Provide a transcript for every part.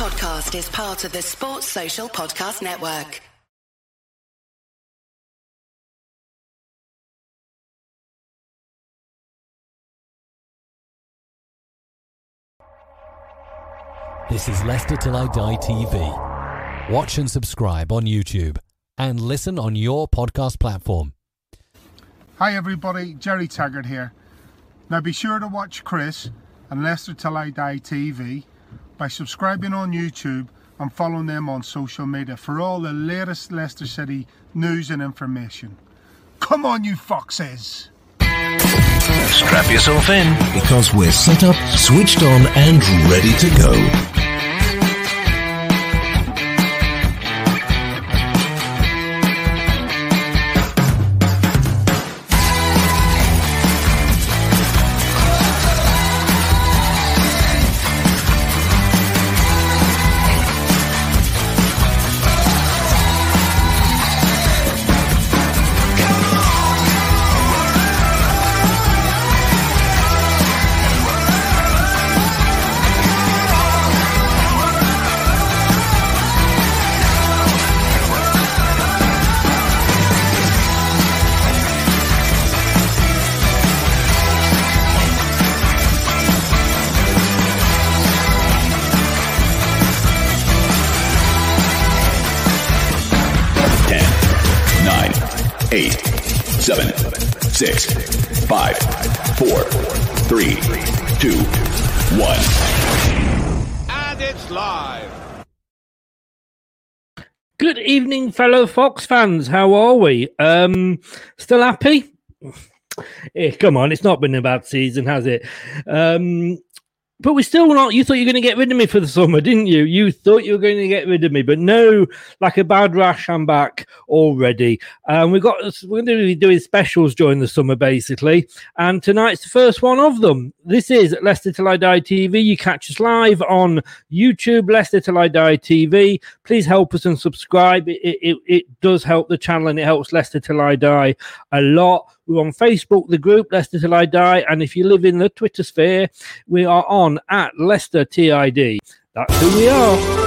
This podcast is part of the Sports Social Podcast Network. This is Leicester Till I Die TV. Watch and subscribe on YouTube and listen on your podcast platform. Hi everybody, Jerry Taggart here. Now be sure to watch Chris and Leicester Till I Die TV by subscribing on YouTube and following them on social media for all the latest Leicester City news and information. Come on, you foxes! Strap yourself in because we're set up, switched on, and ready to go. Eight, seven, six, five, four, three, two, one. And it's live. Good evening, fellow Fox fans. How are we? Um, still happy? Eh, come on, it's not been a bad season, has it? Um, but we're still not. You thought you were going to get rid of me for the summer, didn't you? You thought you were going to get rid of me, but no, like a bad rash, I'm back already. Um, we've got we're going to be doing specials during the summer, basically. And tonight's the first one of them. This is Leicester Till I Die TV. You catch us live on YouTube, Leicester Till I Die TV. Please help us and subscribe. It, it, it does help the channel and it helps Leicester Till I Die a lot. We're on Facebook, the group Leicester Till I Die, and if you live in the Twitter sphere, we are on at Leicester TID. That's who we are.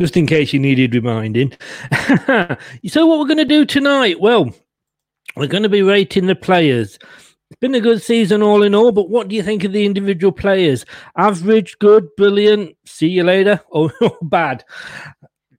Just in case you needed reminding. so, what we're going to do tonight? Well, we're going to be rating the players. It's been a good season all in all, but what do you think of the individual players? Average, good, brilliant, see you later, or, bad?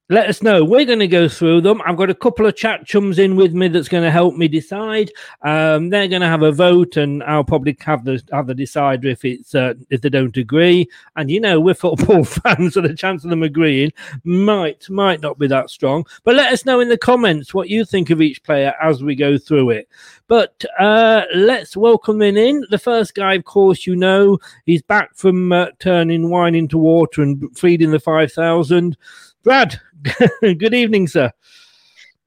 Let us know. We're going to go through them. I've got a couple of chat chums in with me that's going to help me decide. Um, they're going to have a vote, and I'll probably have the have the decider if it's uh, if they don't agree. And you know, we're football fans, so the chance of them agreeing might might not be that strong. But let us know in the comments what you think of each player as we go through it. But uh, let's welcome in, in the first guy. Of course, you know he's back from uh, turning wine into water and feeding the five thousand. Brad, good evening, sir.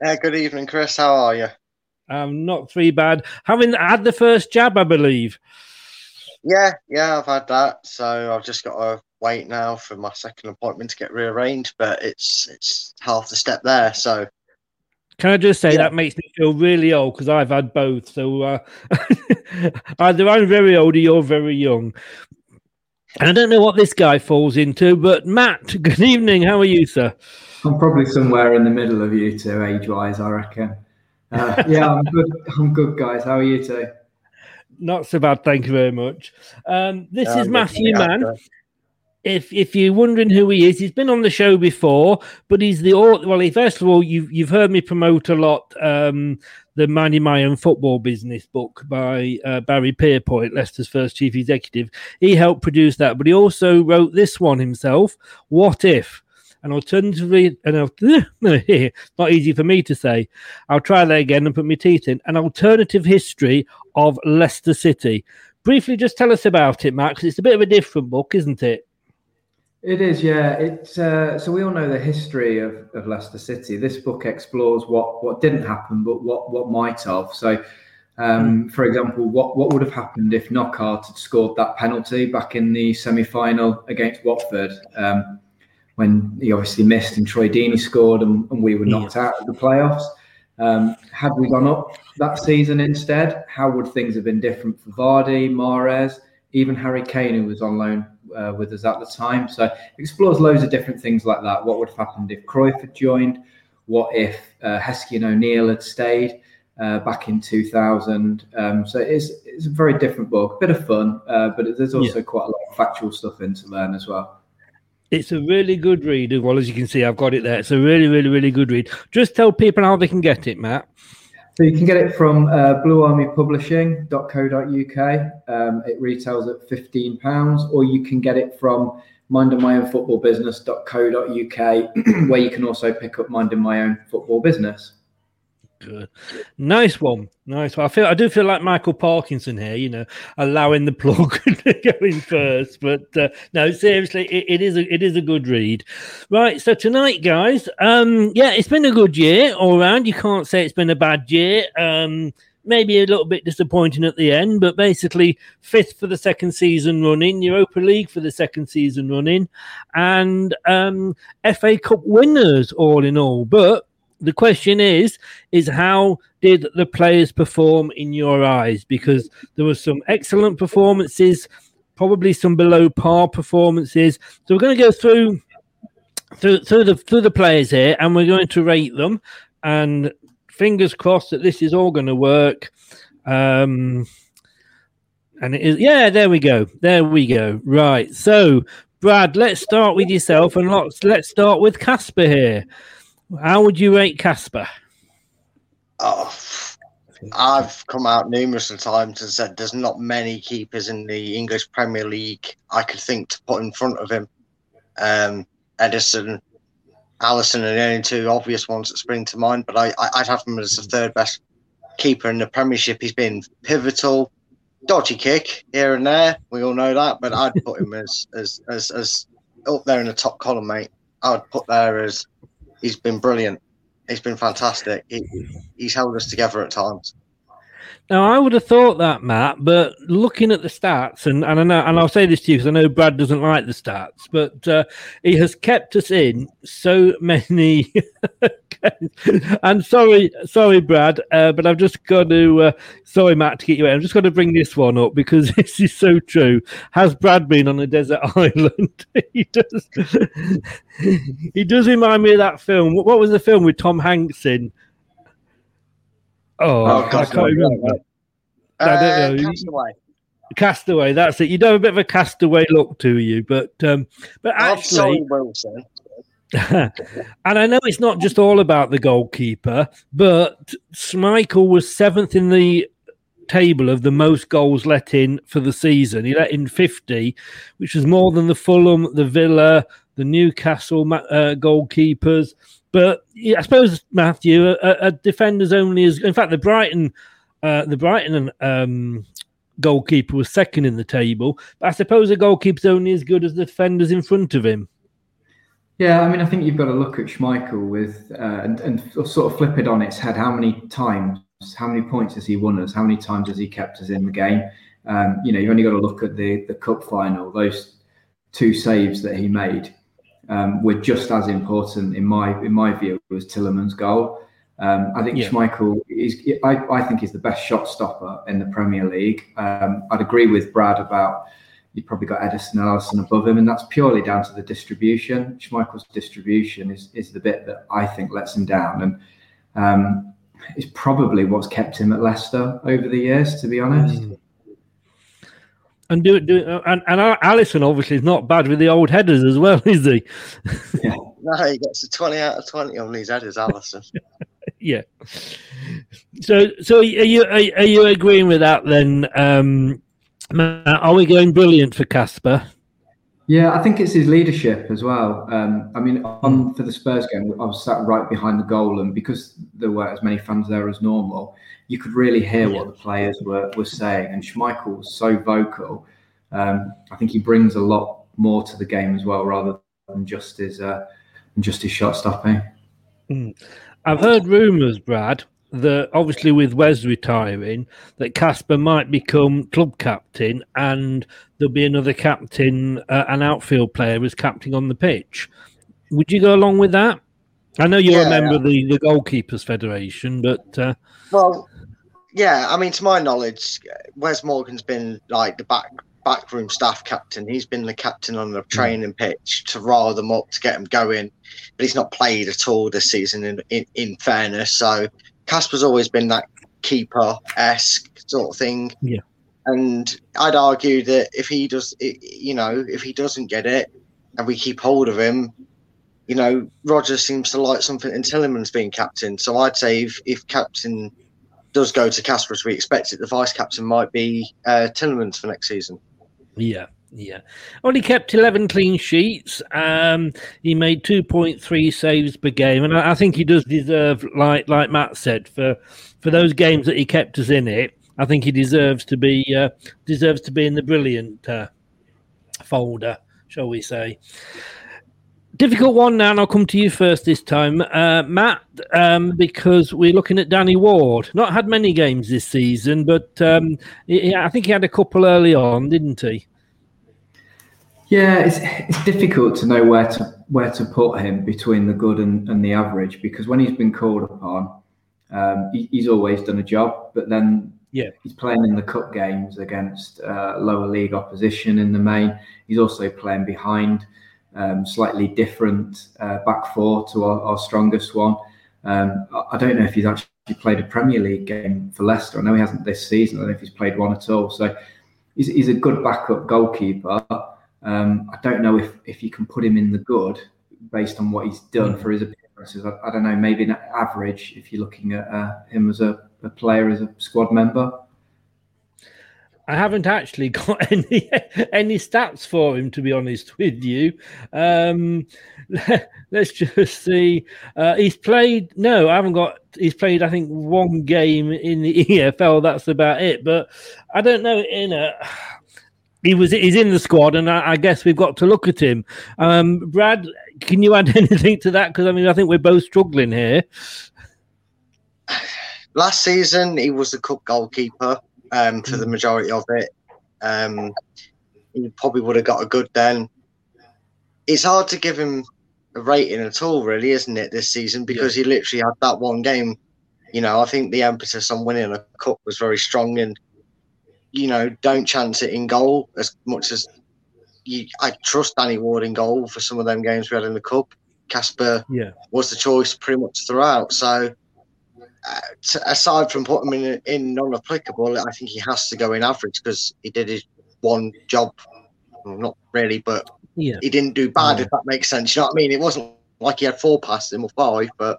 Uh, good evening, Chris. How are you? Um, not too bad. Having had the first jab, I believe. Yeah, yeah, I've had that. So I've just got to wait now for my second appointment to get rearranged. But it's it's half the step there. So can I just say yeah. that makes me feel really old because I've had both. So uh, either I'm very old or you're very young. And I don't know what this guy falls into, but Matt, good evening. How are you, sir? I'm probably somewhere in the middle of you two, age-wise, I reckon. Uh, yeah, I'm good. I'm good, guys. How are you two? Not so bad, thank you very much. Um, this is Matthew Mann. If if you're wondering who he is, he's been on the show before, but he's the author. well. First of all, you've you've heard me promote a lot um, the Minding My Own Football Business book by uh, Barry Pierpoint, Leicester's first chief executive. He helped produce that, but he also wrote this one himself. What if? And alternatively, and not easy for me to say. I'll try that again and put my teeth in. An alternative history of Leicester City. Briefly, just tell us about it, Max. It's a bit of a different book, isn't it? It is, yeah. It's uh, so we all know the history of, of Leicester City. This book explores what what didn't happen, but what what might have. So, um, mm. for example, what what would have happened if Knockaert had scored that penalty back in the semi final against Watford, um, when he obviously missed and Troy Deeney scored and, and we were knocked yeah. out of the playoffs. Um, had we gone up that season instead, how would things have been different for Vardy, Mahrez, even Harry Kane, who was on loan uh, with us at the time. So explores loads of different things like that. What would have happened if Cruyff had joined? What if uh, Heskey and O'Neill had stayed uh, back in 2000? Um, so it's it's a very different book, a bit of fun, uh, but there's also yeah. quite a lot of factual stuff in to learn as well. It's a really good read. Well, as you can see, I've got it there. It's a really, really, really good read. Just tell people how they can get it, Matt. So you can get it from uh, bluearmypublishing.co.uk. Um, it retails at £15, or you can get it from mindinmyownfootballbusiness.co.uk, where you can also pick up Minding My Own Football Business. Good. Nice one. Nice one. I feel I do feel like Michael Parkinson here, you know, allowing the plug going first. But uh, no, seriously, it, it is a it is a good read. Right. So tonight, guys, um, yeah, it's been a good year all around. You can't say it's been a bad year. Um, maybe a little bit disappointing at the end, but basically fifth for the second season running, Europa League for the second season running, and um, FA Cup winners all in all. But the question is is how did the players perform in your eyes? Because there were some excellent performances probably some below par performances. So we're going to go through through, through the through the players here and we're going to rate them. And fingers crossed that this is all going to work. Um and it is yeah there we go. There we go. Right. So brad let's start with yourself and let's let's start with Kasper here how would you rate Kasper? Oh, I've come out numerous times and said there's not many keepers in the English Premier League I could think to put in front of him. Um, Ederson, Alisson are the only two obvious ones that spring to mind, but I, I, would have him as the third best keeper in the Premiership. He's been pivotal, dodgy kick here and there. We all know that, but I'd put him as, as, as, as up there in the top column, mate. I would put there as he's been brilliant. He's been fantastic. He, he's held us together at times. Now, I would have thought that, Matt, but looking at the stats, and, and I know, and I'll say this to you because I know Brad doesn't like the stats, but uh, he has kept us in so many. and sorry, sorry, Brad, uh, but I've just got to. Uh, sorry, Matt, to get you in. I'm just got to bring this one up because this is so true. Has Brad been on a desert island? he does. he does remind me of that film. What was the film with Tom Hanks in? Oh, oh I can't remember. Uh, I don't know. Castaway. Castaway, that's it. You do have a bit of a castaway look to you, but um, but actually, Wilson. and I know it's not just all about the goalkeeper, but Schmeichel was seventh in the table of the most goals let in for the season. He let in 50, which was more than the Fulham, the Villa, the Newcastle uh, goalkeepers. But I suppose Matthew, a, a, defender's only as in fact the Brighton, uh, the Brighton um, goalkeeper was second in the table. But I suppose a goalkeeper's only as good as the defenders in front of him. Yeah, I mean, I think you've got to look at Schmeichel with uh, and, and sort of flip it on its head. How many times, how many points has he won us? How many times has he kept us in the game? Um, you know, you've only got to look at the the cup final. Those two saves that he made um, were just as important in my in my view as Tielemans' goal. Um, I think yeah. Schmeichel is. I, I think he's the best shot stopper in the Premier League. Um, I'd agree with Brad about you've probably got Ederson and Alisson above him, and that's purely down to the distribution. Schmeichel's distribution is is the bit that I think lets him down, and um, it's probably what's kept him at Leicester over the years, to be honest. Mm. And do it, do it, and, and Alisson obviously is not bad with the old headers as well, is he? Yeah. no, he gets a twenty out of twenty on these headers, Alisson. yeah. So, so are you are, are you agreeing with that then? Um, are we going brilliant for Kasper? Yeah, I think it's his leadership as well. Um, I mean, on for the Spurs game, I was sat right behind the goal, and because there were as many fans there as normal, you could really hear what the players were were saying. And Schmeichel was so vocal. Um, I think he brings a lot more to the game as well, rather than just his uh, just his shot stopping. Mm. I've heard rumours, Brad, that obviously with Wes retiring, that Kasper might become club captain and there'll be another captain, uh, an outfield player as captain on the pitch. Would you go along with that? I know you're yeah, a member of the, the Goalkeepers Federation, but. Uh... Well, yeah, I mean, to my knowledge, Wes Morgan's been like the back backroom staff captain. He's been the captain on the hmm. training pitch to rile them up to get them going, but he's not played at all this season. In in, in fairness, so Kasper's always been that keeper esque sort of thing. Yeah. And I'd argue that if he does, you know, if he doesn't get it, and we keep hold of him, you know, Roger seems to like something in Tielemans being captain. So I'd say if, if captain does go to Kasper as we expect it, the vice captain might be uh, Tielemans for next season. Yeah. Yeah, only kept eleven clean sheets. Um, he made two point three saves per game, and I, I, think he does deserve, like like Matt said, for for those games that he kept us in it. I think he deserves to be uh, deserves to be in the brilliant uh, folder, shall we say? Difficult one now, and I'll come to you first this time, uh, Matt, um, because we're looking at Danny Ward. Not had many games this season, but um, he, I think he had a couple early on, didn't he? Yeah, it's it's difficult to know where to where to put him between the good and, and the average because when he's been called upon, um, he, he's always done a job. But then yeah, he's playing in the cup games against uh, lower league opposition in the main. He's also playing behind um, slightly different uh, back four to our, our strongest one. Um, I don't know if he's actually played a Premier League game for Leicester. I know he hasn't this season. I don't know if he's played one at all. So he's, he's a good backup goalkeeper. Um, I don't know if if you can put him in the good based on what he's done mm. for his appearances. I, I, don't know, maybe an average if you're looking at uh, him as a, a, player, as a squad member. I haven't actually got any any stats for him, to be honest with you. Um, let's just see. Uh, he's played. No, I haven't got. He's played. I think one game in the EFL. That's about it. But I don't know. In a he was he's in the squad, and I, I, guess we've got to look at him. Um, Brad, can you add anything to that? Because I mean, I think we're both struggling here. Last season, he was the cup goalkeeper um, for the mm. majority of it. Um, he probably would have got a good then. It's hard to give him a rating at all, really, isn't it, this season? Because yeah. he literally had that one game. You know, I think the emphasis on winning a cup was very strong, and you know, don't chance it in goal as much as you. I trust Danny Ward in goal for some of them games we had in the cup. Kasper yeah. was the choice pretty much throughout. So, uh, t- aside from putting him in, in non-applicable, I think he has to go in average because he did his one job. Well, not really, but yeah. he didn't do bad. Yeah. If that makes sense, you know what I mean. It wasn't like he had four passes him or five, but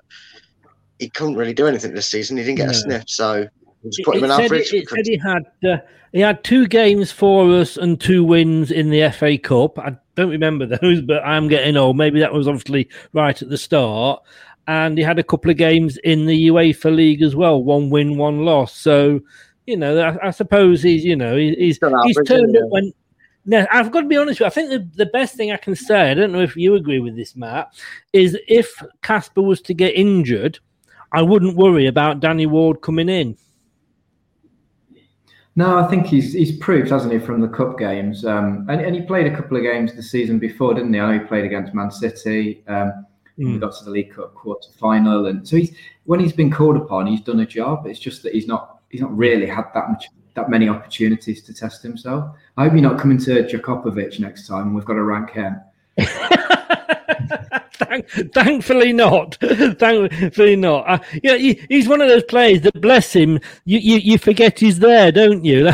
he couldn't really do anything this season. He didn't get No. a sniff, so just put It, him in it said, it, it said he had uh, he had two games for us and two wins in the FA Cup. I don't remember those, but I'm getting old. Maybe that was obviously right at the start. And he had a couple of games in the UEFA League as well. One win, one loss. So, you know, I, I suppose he's you know he- he's Still he's turned up when. Now, I've got to be honest with you. I think the, the best thing I can say, I don't know if you agree with this, Matt, is if Kasper was to get injured, I wouldn't worry about Danny Ward coming in. No, I think he's he's proved, hasn't he, from the cup games? Um, and, and he played a couple of games the season before, didn't he? I know he played against Man City. Um, when We Mm. got to the League Cup quarter final, and so he's when he's been called upon, he's done a job. It's just that he's not he's not really had that much that many opportunities to test himself. I hope you're not coming to Jakupovic next time. We've got to rank him. Thank, thankfully not. thankfully not. Uh, yeah, he, he's one of those players that, bless him, you, you, you forget he's there, don't you?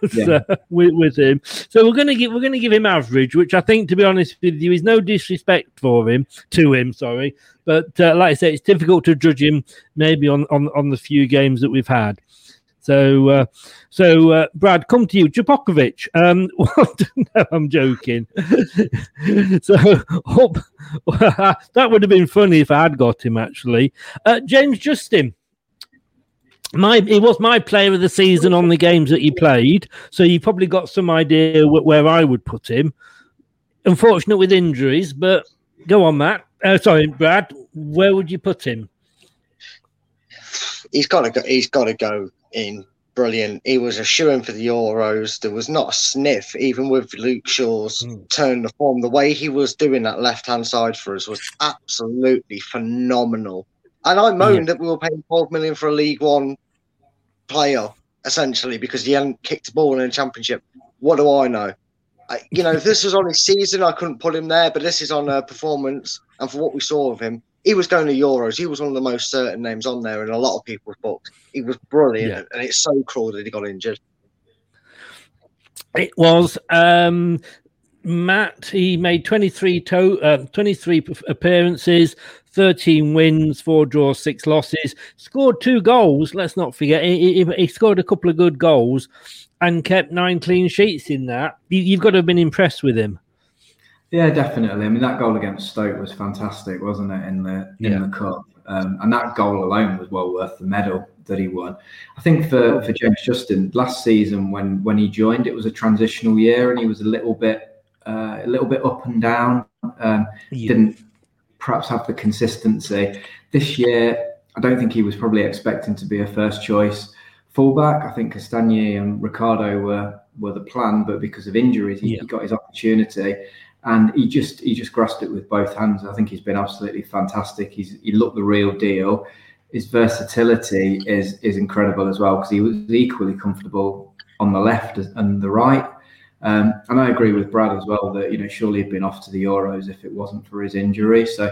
That's, Yeah. uh, with, with him. So we're gonna give we're gonna give him average, which I think, to be honest with you, is no disrespect for him to him. Sorry, but uh, like I say, it's difficult to judge him maybe on on on the few games that we've had. So, uh, so uh, Brad, come to you, Jakupovic. Um, no, I'm joking. so, that would have been funny if I had got him. Actually, uh, James Justin. My, he was my player of the season on the games that he played, so you probably got some idea wh- where I would put him. Unfortunate with injuries, but go on, Matt. Uh, sorry, Brad. Where would you put him? he's got to go. He's got to go in. Brilliant. He was a shoe in for the Euros. There was not a sniff, even with Luke Shaw's hmm. turn of form. The way he was doing that left hand side for us was absolutely phenomenal. And I moaned that we were paying 12 million for a League One player, essentially, because he hadn't kicked a ball in a championship. What do I know? I, you know, if this was on his season, I couldn't put him there, but this is on a performance. And for what we saw of him, he was going to Euros. He was one of the most certain names on there in a lot of people's books. He was brilliant, Yeah. and it's so cruel that he got injured. It was um, Matt. He made 23, to, uh, 23 appearances, 13 wins, four draws, six losses. Scored two goals. Let's not forget. He, he, he scored a couple of good goals and kept nine clean sheets in that. You, you've got to have been impressed with him. Yeah, definitely. I mean, that goal against Stoke was fantastic, wasn't it? In the in Yeah. the cup, um, and that goal alone was well worth the medal that he won. I think for for James Justin last season when when he joined, it was a transitional year, and he was a little bit uh, a little bit up and down. Um, Yeah. Didn't perhaps have the consistency this year. I don't think he was probably expecting to be a first choice fullback. I think Castagne and Ricardo were were the plan, but because of injuries, he, Yeah. he got his opportunity, and he just he just grasped it with both hands. I think he's been absolutely fantastic. He's he looked the real deal. His versatility is is incredible as well because he was equally comfortable on the left and the right. Um, and I agree with Brad as well that you know surely he'd been off to the Euros if it wasn't for his injury. So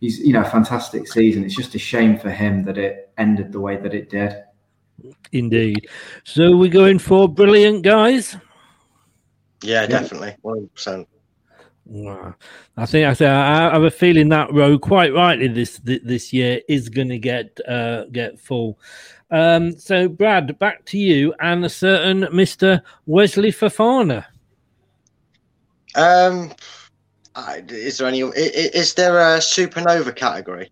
he's you know a fantastic season. It's just a shame for him that it ended the way that it did. Indeed. So we're going for brilliant guys. Yeah, definitely, one hundred percent. Wow. I think I say I have a feeling that row quite rightly this this year is going to get uh, get full. Um, so Brad, back to you and a certain Mister Wesley Fofana. Um, is there any? Is there a supernova category?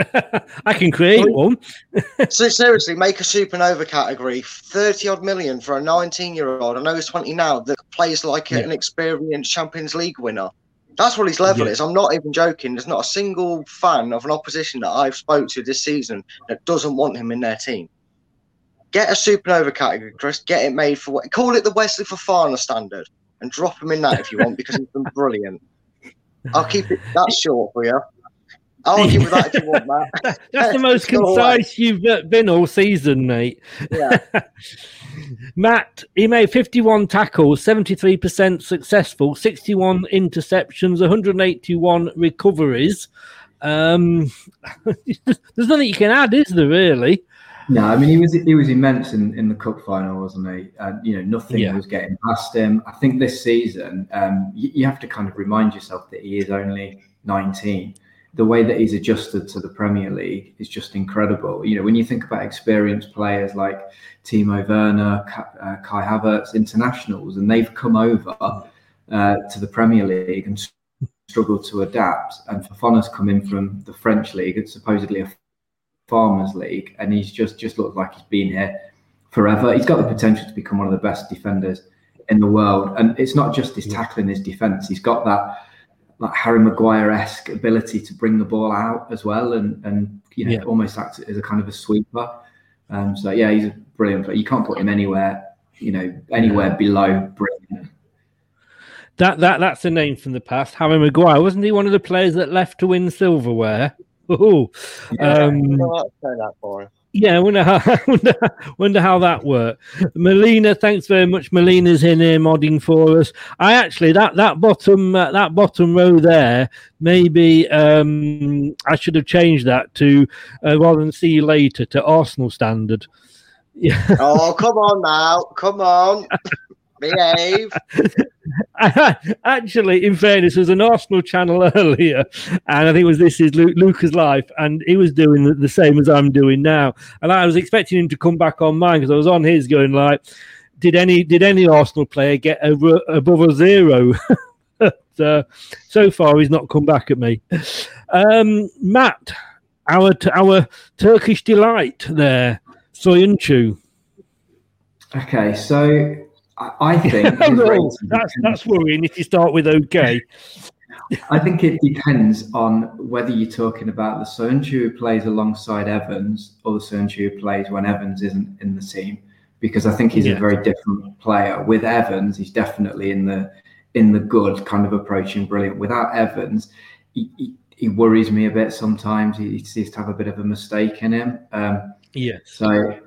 I can create one. so seriously, make a supernova category, thirty odd million for a nineteen-year-old. I know he's twenty now that plays like Yeah. an experienced Champions League winner. That's what his level Yeah. is. I'm not even joking. There's not a single fan of an opposition that I've spoke to this season that doesn't want him in their team. Get a supernova category, Chris. Get it made for what? Call it the Wesley Fofana standard, and drop him in that if you want because he's been brilliant. I'll keep it that short for you. I'll argue with that if you want, Matt. That's the most concise you've uh, been all season, mate. Yeah. Matt, he made 51 tackles, 73% successful, 61 interceptions, 181 recoveries. Um, there's nothing you can add, is there, really? No, I mean he was he was immense in, in the cup final, wasn't he? And you know nothing Yeah. was getting past him. I think this season um, you, you have to kind of remind yourself that he is only 19, the way that he's adjusted to the Premier League is just incredible. You know, when you think about experienced players like Timo Werner, uh, Kai Havertz, internationals, and they've come over uh, to the Premier League and struggled to adapt. And Fofana's come in from the French league, it's supposedly a farmers league, and he's just just looked like he's been here forever. He's got the potential to become one of the best defenders in the world, and it's not just his tackling, his defense. He's got that like Harry Maguire esque ability to bring the ball out as well, and and you know yeah. almost acts as a kind of a sweeper. Um, so yeah, he's a brilliant player. You can't put him anywhere, you know, anywhere yeah. below brilliant. That that that's a name from the past. Harry Maguire wasn't he one of the players that left to win silverware? Oh, yeah, um, that for him. Yeah, I wonder how wonder, wonder how that worked. Melina, thanks very much. Melina's in here modding for us. I actually that that bottom uh, that bottom row there. Maybe um, I should have changed that to uh, rather than see you later to Arsenal standard. Yeah. Oh come on now, come on. Behave. Actually, in fairness, there's an Arsenal channel earlier, and I think it was This Is Luca's Life, and he was doing the, the same as I'm doing now. And I was expecting him to come back on mine because I was on his going like, did any did any Arsenal player get over, above a zero? but, uh, so far, he's not come back at me. Um, Matt, our our Turkish delight there, Soyuncu. Okay, so I think that's that's worrying if you start with okay. I think it depends on whether you're talking about the Soyuncu who plays alongside Evans or the Soyuncu who plays when Evans isn't in the team, because I think he's yeah. a very different player. With Evans, he's definitely in the in the good kind of approaching brilliant. Without Evans, he, he, he worries me a bit sometimes. He, he, seems to have a bit of a mistake in him. Um, yeah. So.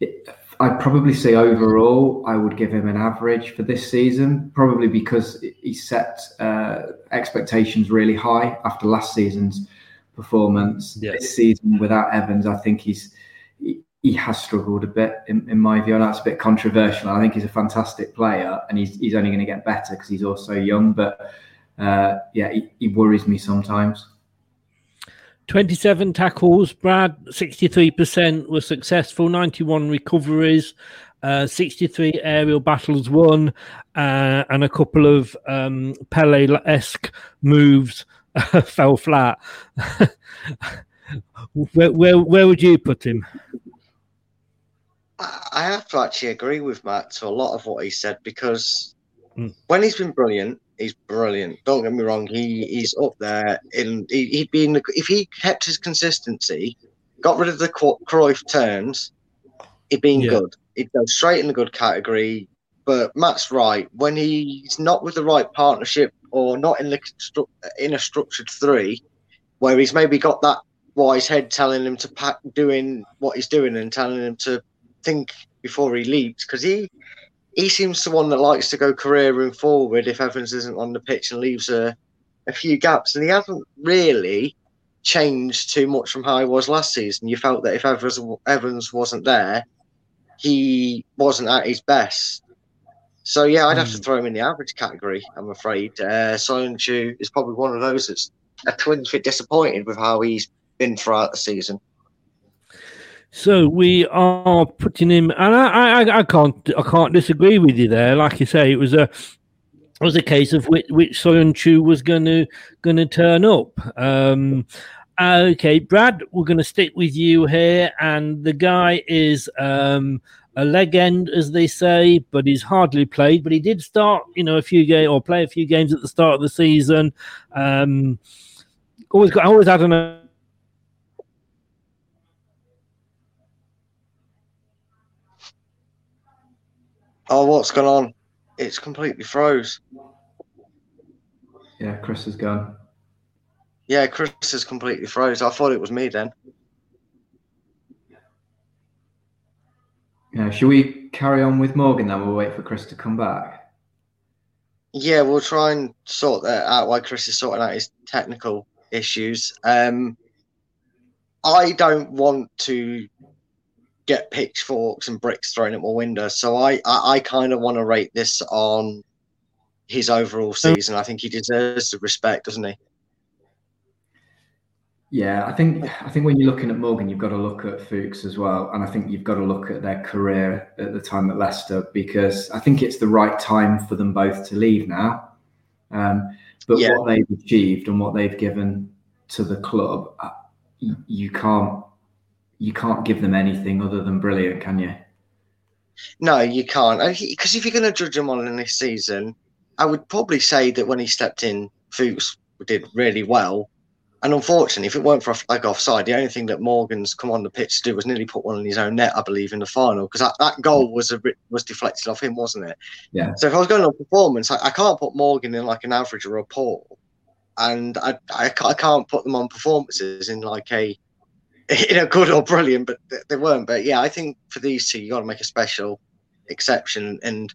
It, I'd probably say overall, I would give him an average for this season, probably because he set uh, expectations really high after last season's performance. Yes. This season, without Evans, I think he's he, he has struggled a bit, in, in, my view. And that's a bit controversial. I think he's a fantastic player, and he's he's only going to get better because he's also young. But uh, yeah, he, he worries me sometimes. 27 tackles, Brad, 63% were successful, 91 recoveries, uh, 63 aerial battles won, uh, and a couple of um, Pele esque moves fell flat. where, where, where would you put him? I have to actually agree with Matt to a lot of what he said because mm. when he's been brilliant, he's brilliant. Don't get me wrong; he he's up there. In he, would be in the, if he kept his consistency, got rid of the Cruyff turns, he'd been yeah. good. He'd go straight in the good category. But Matt's right. When he's not with the right partnership or not in the in a structured three, where he's maybe got that wise head telling him to pack doing what he's doing and telling him to think before he leaps, because he he seems the one that likes to go careering forward if Evans isn't on the pitch and leaves a, a few gaps. And he hasn't really changed too much from how he was last season. You felt that if Evans, Evans wasn't there, he wasn't at his best. So yeah, I'd have to hmm. throw him in the average category. I'm afraid. Uh, Soyuncu is probably one of those that's a twinge bit disappointed with how he's been throughout the season. So we are putting him, and I, I, I can't, I can't disagree with you there. Like you say, it was a, it was a case of which, which Soyuncu was going to, going to turn up. Um, okay, Brad, we're going to stick with you here, and the guy is um, a legend, as they say, but he's hardly played. But he did start, you know, a few games or play a few games at the start of the season. Um, always got, always had an Oh, what's going on? It's completely froze. Yeah, Chris is gone. Yeah, Chris is completely froze. I thought it was me then. Yeah, should we carry on with Morgan then? We'll wait for Chris to come back. Yeah, we'll try and sort that out while Chris is sorting out his technical issues. Um, I don't want to get pitchforks and bricks thrown at my window. So I, I, I kind of want to rate this on his overall season. I think he deserves the respect, doesn't he? Yeah, I think I think when you're looking at Morgan, you've got to look at Fuchs as well, and I think you've got to look at their career at the time at Leicester because I think it's the right time for them both to leave now. Um, but Yeah. what they've achieved and what they've given to the club, uh, you can't you can't give them anything other than brilliant, can you? No, you can't. Because if you're going to judge him on in this season, I would probably say that when he stepped in, Fuchs did really well. And unfortunately, if it weren't for a flag offside, the only thing that Morgan's come on the pitch to do was nearly put one in his own net, I believe, in the final. Because that, that goal mm. was a bit, was deflected off him, wasn't it? Yeah. So if I was going on performance, I, I can't put Morgan in like an average or a poor, and I, I, I can't put them on performances in like a in know, good or brilliant, but they, they weren't. But yeah, I think for these two, you got to make a special exception and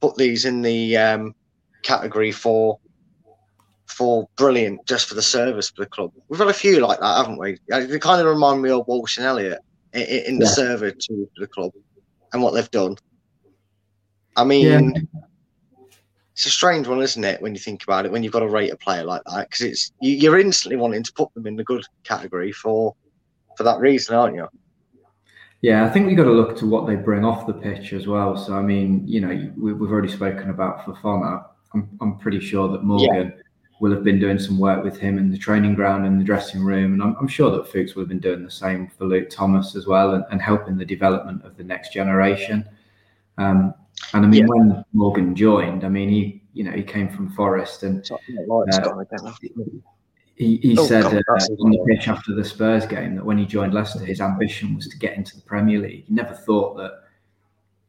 put these in the um, category for for brilliant, just for the service for the club. We've had a few like that, haven't we? Uh, They kind of remind me of Walsh and Elliott in, in the Yeah. service to the club and what they've done. I mean, it's a strange one, isn't it? When you think about it, when you've got to rate a player like that, because it's you, you're instantly wanting to put them in the good category for for that reason, aren't you? Yeah, I think we've got to look to what they bring off the pitch as well. So, I mean, you know, we, we've already spoken about Fofana. I'm, I'm pretty sure that Morgan will have been doing some work with him in the training ground and the dressing room. And I'm, I'm sure that Fuchs will have been doing the same for Luke Thomas as well and, and helping the development of the next generation. Um, and I mean, when Morgan joined, I mean, he, you know, he came from Forest and uh, he, he Oh, said God, uh, on the pitch after the Spurs game that when he joined Leicester, his ambition was to get into the Premier League. He never thought that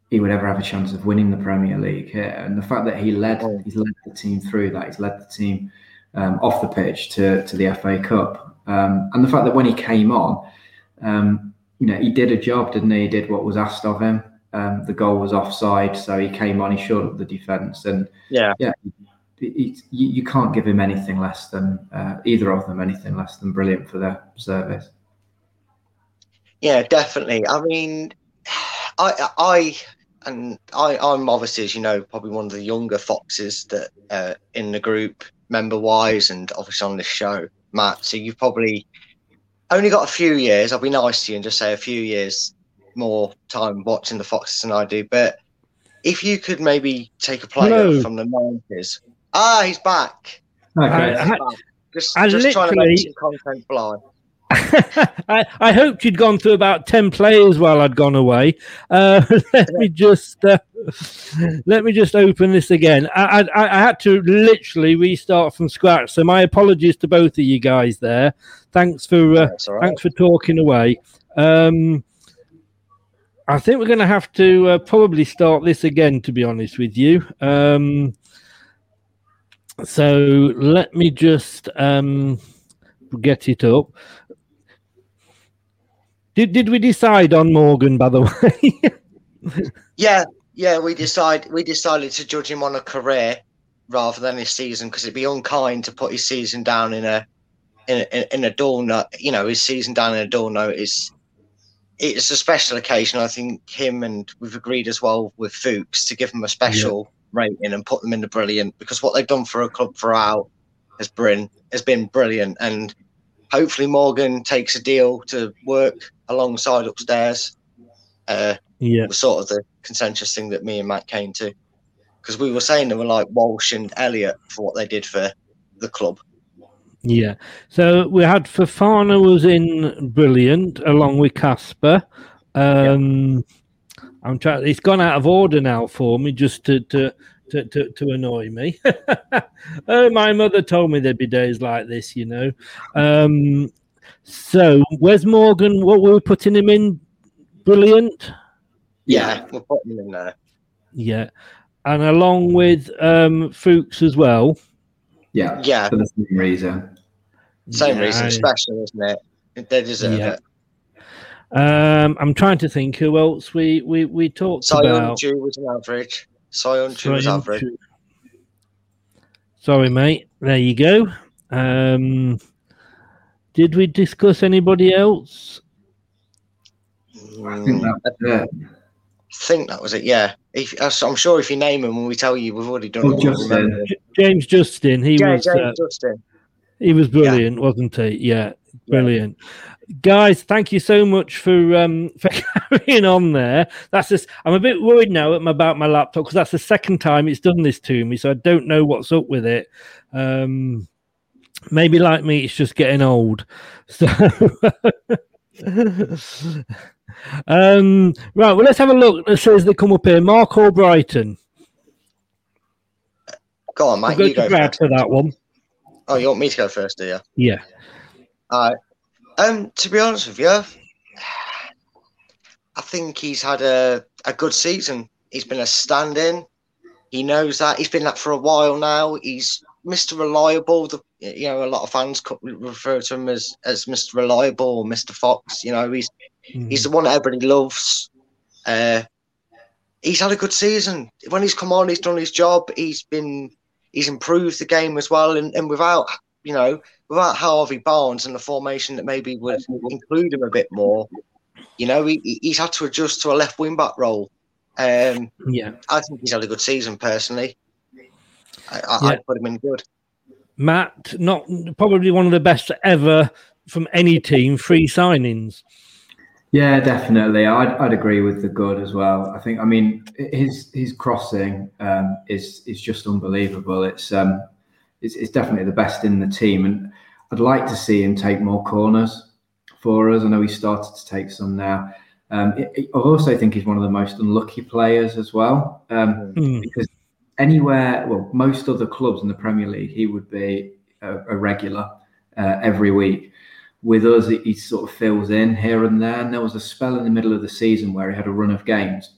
he would ever have a chance of winning the Premier League here. And the fact that he led, he's led the team through that, he's led the team um, off the pitch to, to the FA Cup. Um, and the fact that when he came on, um, you know, he did a job, didn't he? He did what was asked of him. Um, the goal was offside, so he came on, he showed up the defence, and Yeah. yeah, he, he, you, you can't give him anything less than uh, either of them anything less than brilliant for their service. Yeah, definitely. I mean, I, I, and I, I'm obviously, as you know, probably one of the younger foxes that uh, in the group, member wise, and obviously on this show, Matt. So you've probably only got a few years. I'll be nice to you and just say a few years more time watching the foxes than I do. But if you could maybe take a player Hello. from the nineties, ah, he's back. Okay. I- He's back. Just, I just trying to literally- make some content fly. I, I hoped you'd gone through about 10 players while I'd gone away. Uh, let me just uh, let me just open this again. I, I, I had to literally restart from scratch, so my apologies to both of you guys there. Thanks for uh, That's all right. thanks for talking away. Um, I think we're going to have to uh, probably start this again, to be honest with you. Um, so let me just um, get it up. Did did we decide on Morgan, by the way? Yeah, yeah, we decide we decided to judge him on a career rather than his season because it'd be unkind to put his season down in a in a, in a dull note. You know, his season down in a dull note is it's a special occasion. I think him and we've agreed as well with Fuchs to give him a special rating and put them in the brilliant because what they've done for a club throughout has been has been brilliant and hopefully Morgan takes a deal to work alongside upstairs. Uh, yeah, was sort of the consensus thing that me and Matt came to because we were saying they were like Walsh and Elliott for what they did for the club. Yeah. So we had Fofana was in brilliant along with Kasper. Um, I'm trying. It's gone out of order now for me, just to to to to, to annoy me. oh, my mother told me there'd be days like this, you know. Um, so where's Morgan? What were we putting him in? Brilliant. Yeah, we're putting them in there. Yeah. And along with um, Fuchs as well. Yeah, Yeah. for the same reason. Same Yeah, reason, special, isn't it? They deserve Yeah. it. Um, I'm trying to think who else we we we talked about. Soyuncu was an average. Soyuncu was Soyuncu. average. Sorry, mate. There you go. Um, did we discuss anybody else? I think that was it. I think that was it. Yeah, if, I'm sure if you name him when we tell you, we've already done Oh, it. Justin. James Justin. He Yeah, was James uh, Justin. he was brilliant, wasn't he? Yeah, Brilliant. Guys, thank you so much for um for carrying on there. That's just I'm a bit worried now about my laptop because that's the second time it's done this to me, so I don't know what's up with it. Um maybe like me, it's just getting old. So um right, well let's have a look. It says they come up here. Marc Albrighton. Go on, Mike. Go You to go Brad first. for that one. Oh, you want me to go first, do you? Yeah. Alright. Um, to be honest with you, I think he's had a, a good season. He's been a stand in. He knows that. He's been that for a while now. He's Mr. Reliable. The, you know, a lot of fans refer to him as, as Mr. Reliable or Mr. Fox. You know, he's he's the one that everybody loves. Uh, he's had a good season. When he's come on, he's done his job. He's been he's improved the game as well. And, and without you know, without Harvey Barnes and the formation that maybe would include him a bit more, you know, he, he- he's had to adjust to a left wing back role. Um, Yeah. I think he's had a good season personally. I, I, Yeah. I'd put him in good. Matt, not probably one of the best ever from any team, free signings. Yeah, definitely. I'd, I'd agree with the good as well. I think, I mean, his his crossing um, is is just unbelievable. It's um, it's, it's definitely the best in the team, and I'd like to see him take more corners for us. I know he started to take some now. Um, it- it- I also think he's one of the most unlucky players as well, um, Mm. because anywhere, well, most other clubs in the Premier League, he would be a, a regular uh, every week. With us, he, he sort of fills in here and there. And there was a spell in the middle of the season where he had a run of games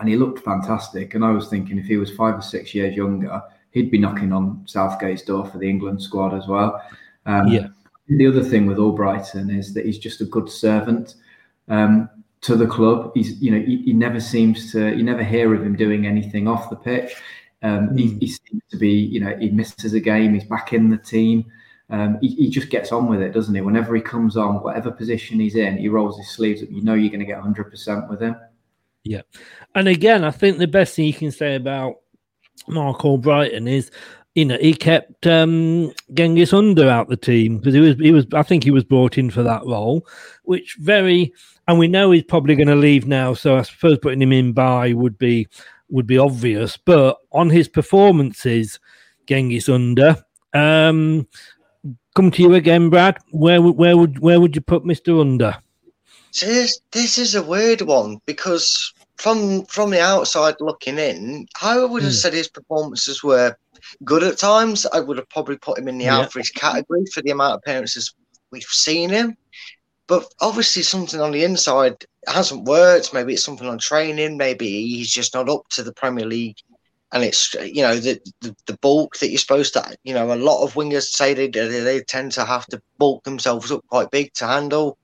and he looked fantastic. And I was thinking if he was five or six years younger, he'd be knocking on Southgate's door for the England squad as well. Um, Yeah. The other thing with Albrighton is that he's just a good servant um, to the club. He's, you know, he, he never seems to, you never hear of him doing anything off the pitch. Um, he, he seems to be, you know, he misses a game, he's back in the team. Um, he, he just gets on with it, doesn't he? Whenever he comes on, whatever position he's in, he rolls his sleeves up. You know, you're going to get 100% with him. Yeah. And again, I think the best thing you can say about Marc Albrighton is, you know, he kept um, Cengiz Under out the team because he was, he was, I think he was brought in for that role, which very, and we know he's probably going to leave now. So I suppose putting him in bye would be, would be obvious. But on his performances, Cengiz Under, um, come to you again, Brad. Where would, where would, where would you put Mister Under? This, this is a weird one because from from the outside looking in, I would have Hmm. said his performances were good at times. I would have probably put him in the Yeah. average category for the amount of appearances we've seen him. But obviously, something on the inside hasn't worked. Maybe it's something on training. Maybe he's just not up to the Premier League. And it's you know the, the the bulk that you're supposed to you know a lot of wingers say they they, they tend to have to bulk themselves up quite big to handle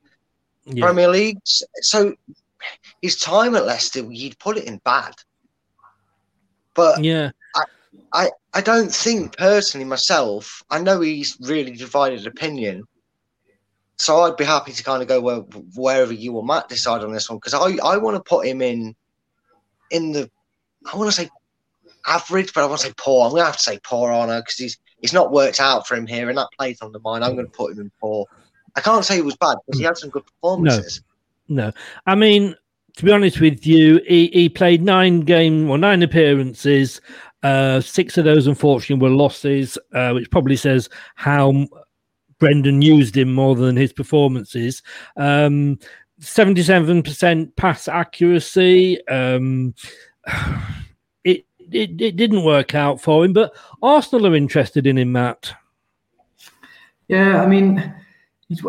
Yeah. Premier League. So his time at Leicester, you'd put it in bad. But Yeah. I, I don't think personally myself, I know he's really divided opinion. So I'd be happy to kind of go where, wherever you or Matt decide on this one because I, I want to put him in in the I want to say average, but I want to say poor. I'm gonna have to say poor on her because he's he's not worked out for him here, and that plays on the mind. I'm gonna put him in poor. I can't say he was bad because he had some good performances. No, I mean to be honest with you, he, he played nine game or nine appearances. Uh, six of those, unfortunately, were losses, uh, which probably says how Brendan used him more than his performances. Um, Seventy-seven percent pass accuracy. Um, it, it it didn't work out for him, but Arsenal are interested in him, Matt. Yeah, I mean,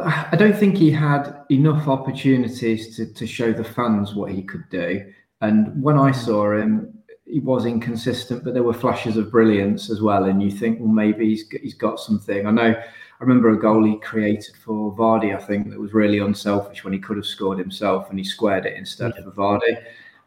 I don't think he had enough opportunities to, to show the fans what he could do. And when I saw him, he was inconsistent, but there were flashes of brilliance as well. And you think, well, maybe he's got- he's got something. I know. I remember a goal he created for Vardy. I think that was really unselfish when he could have scored himself, and he squared it instead of Vardy.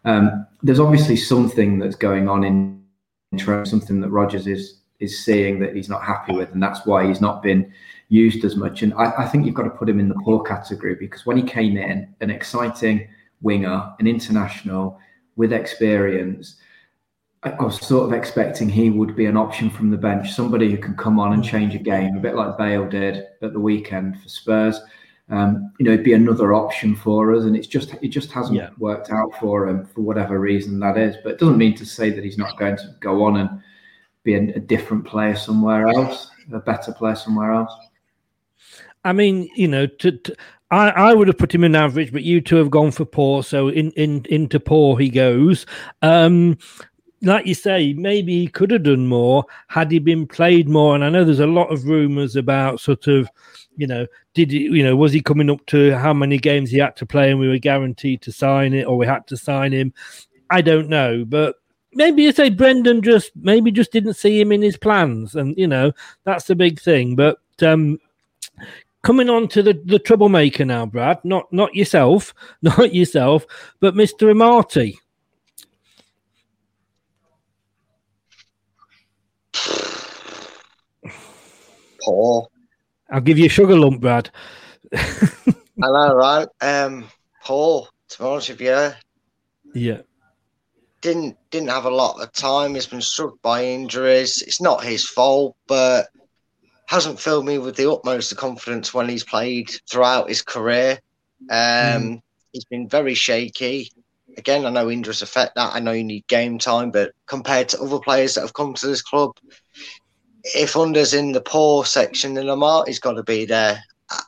Um, there's obviously something that's going on in, in Trent, something that Rodgers is is seeing that he's not happy with, and that's why he's not been used as much. And I, I think you've got to put him in the poor category because when he came in, an exciting winger, an international with experience, I, I was sort of expecting he would be an option from the bench, somebody who can come on and change a game, a bit like Bale did at the weekend for Spurs. Um, you know, it'd be another option for us, and it's just it just hasn't Yeah. worked out for him for whatever reason that is. But it doesn't mean to say that he's not going to go on and be a, a different player somewhere else, a better player somewhere else. I mean, you know, to, to I, I would have put him in average, but you two have gone for poor, so in, in into poor he goes. Um, like you say, maybe he could have done more had he been played more. And I know there's a lot of rumours about sort of, you know, did he, you know, was he coming up to how many games he had to play and we were guaranteed to sign it or we had to sign him? I don't know, but maybe you say Brendan just maybe just didn't see him in his plans, and you know that's the big thing. But um, coming on to the, the troublemaker now, Brad, not not yourself, not yourself, but Mister Amartey. Poor. I'll give you a sugar lump, Brad. I know, right? Um, Paul, to be honest with you, Yeah, didn't didn't have a lot of time. He's been struck by injuries. It's not his fault, but hasn't filled me with the utmost of confidence when he's played throughout his career. Um, He's been very shaky. Again, I know injuries affect that. I know you need game time, but compared to other players that have come to this club, if Under's in the poor section, then Amartey's got to be there.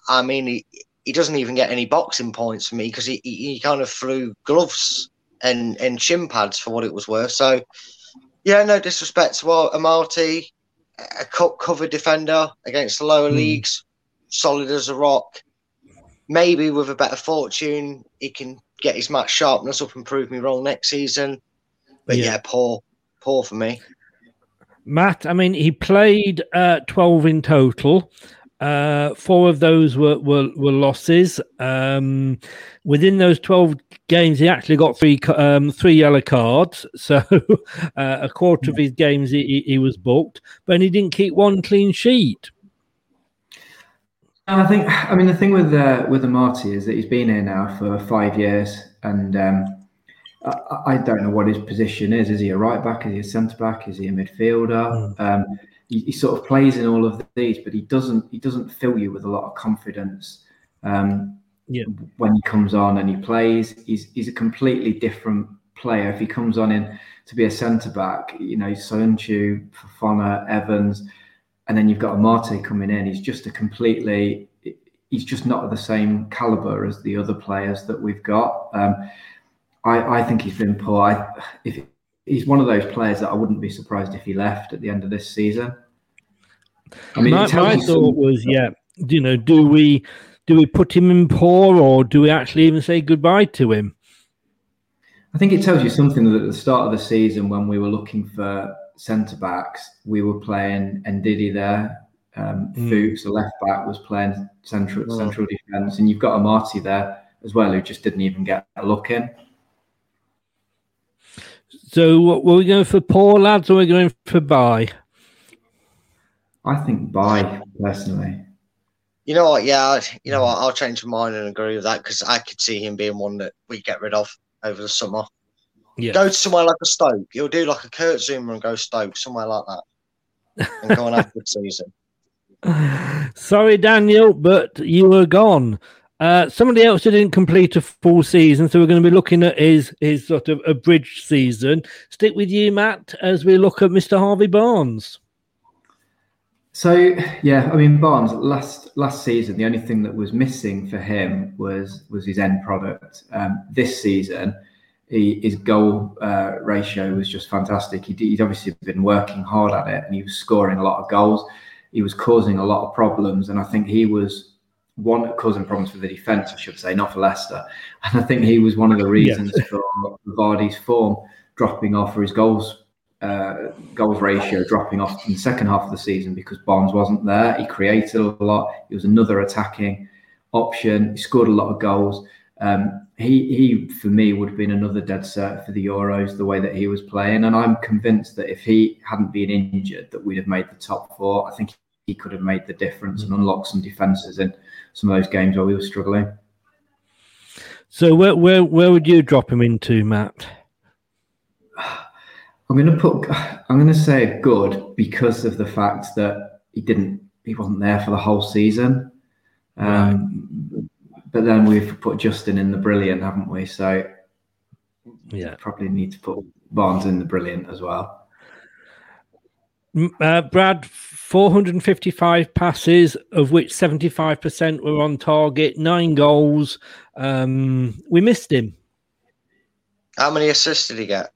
I- mean, he, he doesn't even get any boxing points for me because he, he, kind of flew gloves and, and shin pads for what it was worth. So, yeah, no disrespect to Amartey, a cup cover defender against the lower leagues, solid as a rock. Maybe with a better fortune, he can get his match sharpness up and prove me wrong next season. But Yeah. yeah, poor, poor for me. Matt. I mean, he played uh, twelve in total. Uh, four of those were were, were losses. Um, within those twelve games, he actually got three um, three yellow cards. So uh, a quarter of his games he, he, was booked, but he didn't keep one clean sheet. I think, I mean, the thing with uh, with Amartey is that he's been here now for five years, and um, I, I don't know what his position is. Is he a right back? Is he a centre back? Is he a midfielder? Um, he, he sort of plays in all of these, but he doesn't he doesn't fill you with a lot of confidence. Um, Yeah. when he comes on and he plays, he's he's a completely different player. If he comes on in to be a centre back, you know, Soyuncu, Fofana, Evans, and then you've got Amartey coming in. He's just a completely. He's just not of the same caliber as the other players that we've got. Um, I, I think he's been poor. I, if he's one of those players that I wouldn't be surprised if he left at the end of this season. I mean, my my thought was, yeah, you know, do we do we put him in poor or do we actually even say goodbye to him? I think it tells you something that at the start of the season, when we were looking for centre backs, we were playing Ndidi there. Um, Mm. Fuchs, the left back, was playing central Mm. central defence, and you've got Amartey there as well, who just didn't even get a look in. So what, were we going for poor lads or were we going for bye? I think bye personally. You know what? Yeah, you know what? I'll change my mind and agree with that because I could see him being one that we get rid of over the summer. Yeah. Go to somewhere like a Stoke. You'll do like a Kurt Zouma and go Stoke, somewhere like that, and go and have a good season. Sorry, Daniel, but you were gone. Uh, somebody else who didn't complete a full season, so we're going to be looking at his his sort of abridged season. Stick with you, Matt, as we look at Mr. Harvey Barnes. So yeah, I mean Barnes last last season, the only thing that was missing for him was was his end product. Um, this season, he, his goal uh, ratio was just fantastic. He, he'd obviously been working hard at it, and he was scoring a lot of goals. He was causing a lot of problems, and I think he was one causing problems for the defence, I should say, not for Leicester. And I think he was one of the reasons for Vardy's form dropping off, or his goals uh, goals ratio dropping off in the second half of the season because Barnes wasn't there. He created a lot. He was another attacking option. He scored a lot of goals. Um, he, he, for me, would have been another dead cert for the Euros the way that he was playing. And I'm convinced that if he hadn't been injured, that we'd have made the top four. I think he could have made the difference and unlocked some defences in some of those games where we were struggling. So where where where would you drop him into, Matt? I'm going to put. I'm going to say good because of the fact that he didn't. He wasn't there for the whole season. Um, But then we've put Justin in the brilliant, haven't we? So yeah, probably need to put Barnes in the brilliant as well. Uh, Brad, 455 passes, of which 75% were on target, nine goals. Um, we missed him. How many assists did he get?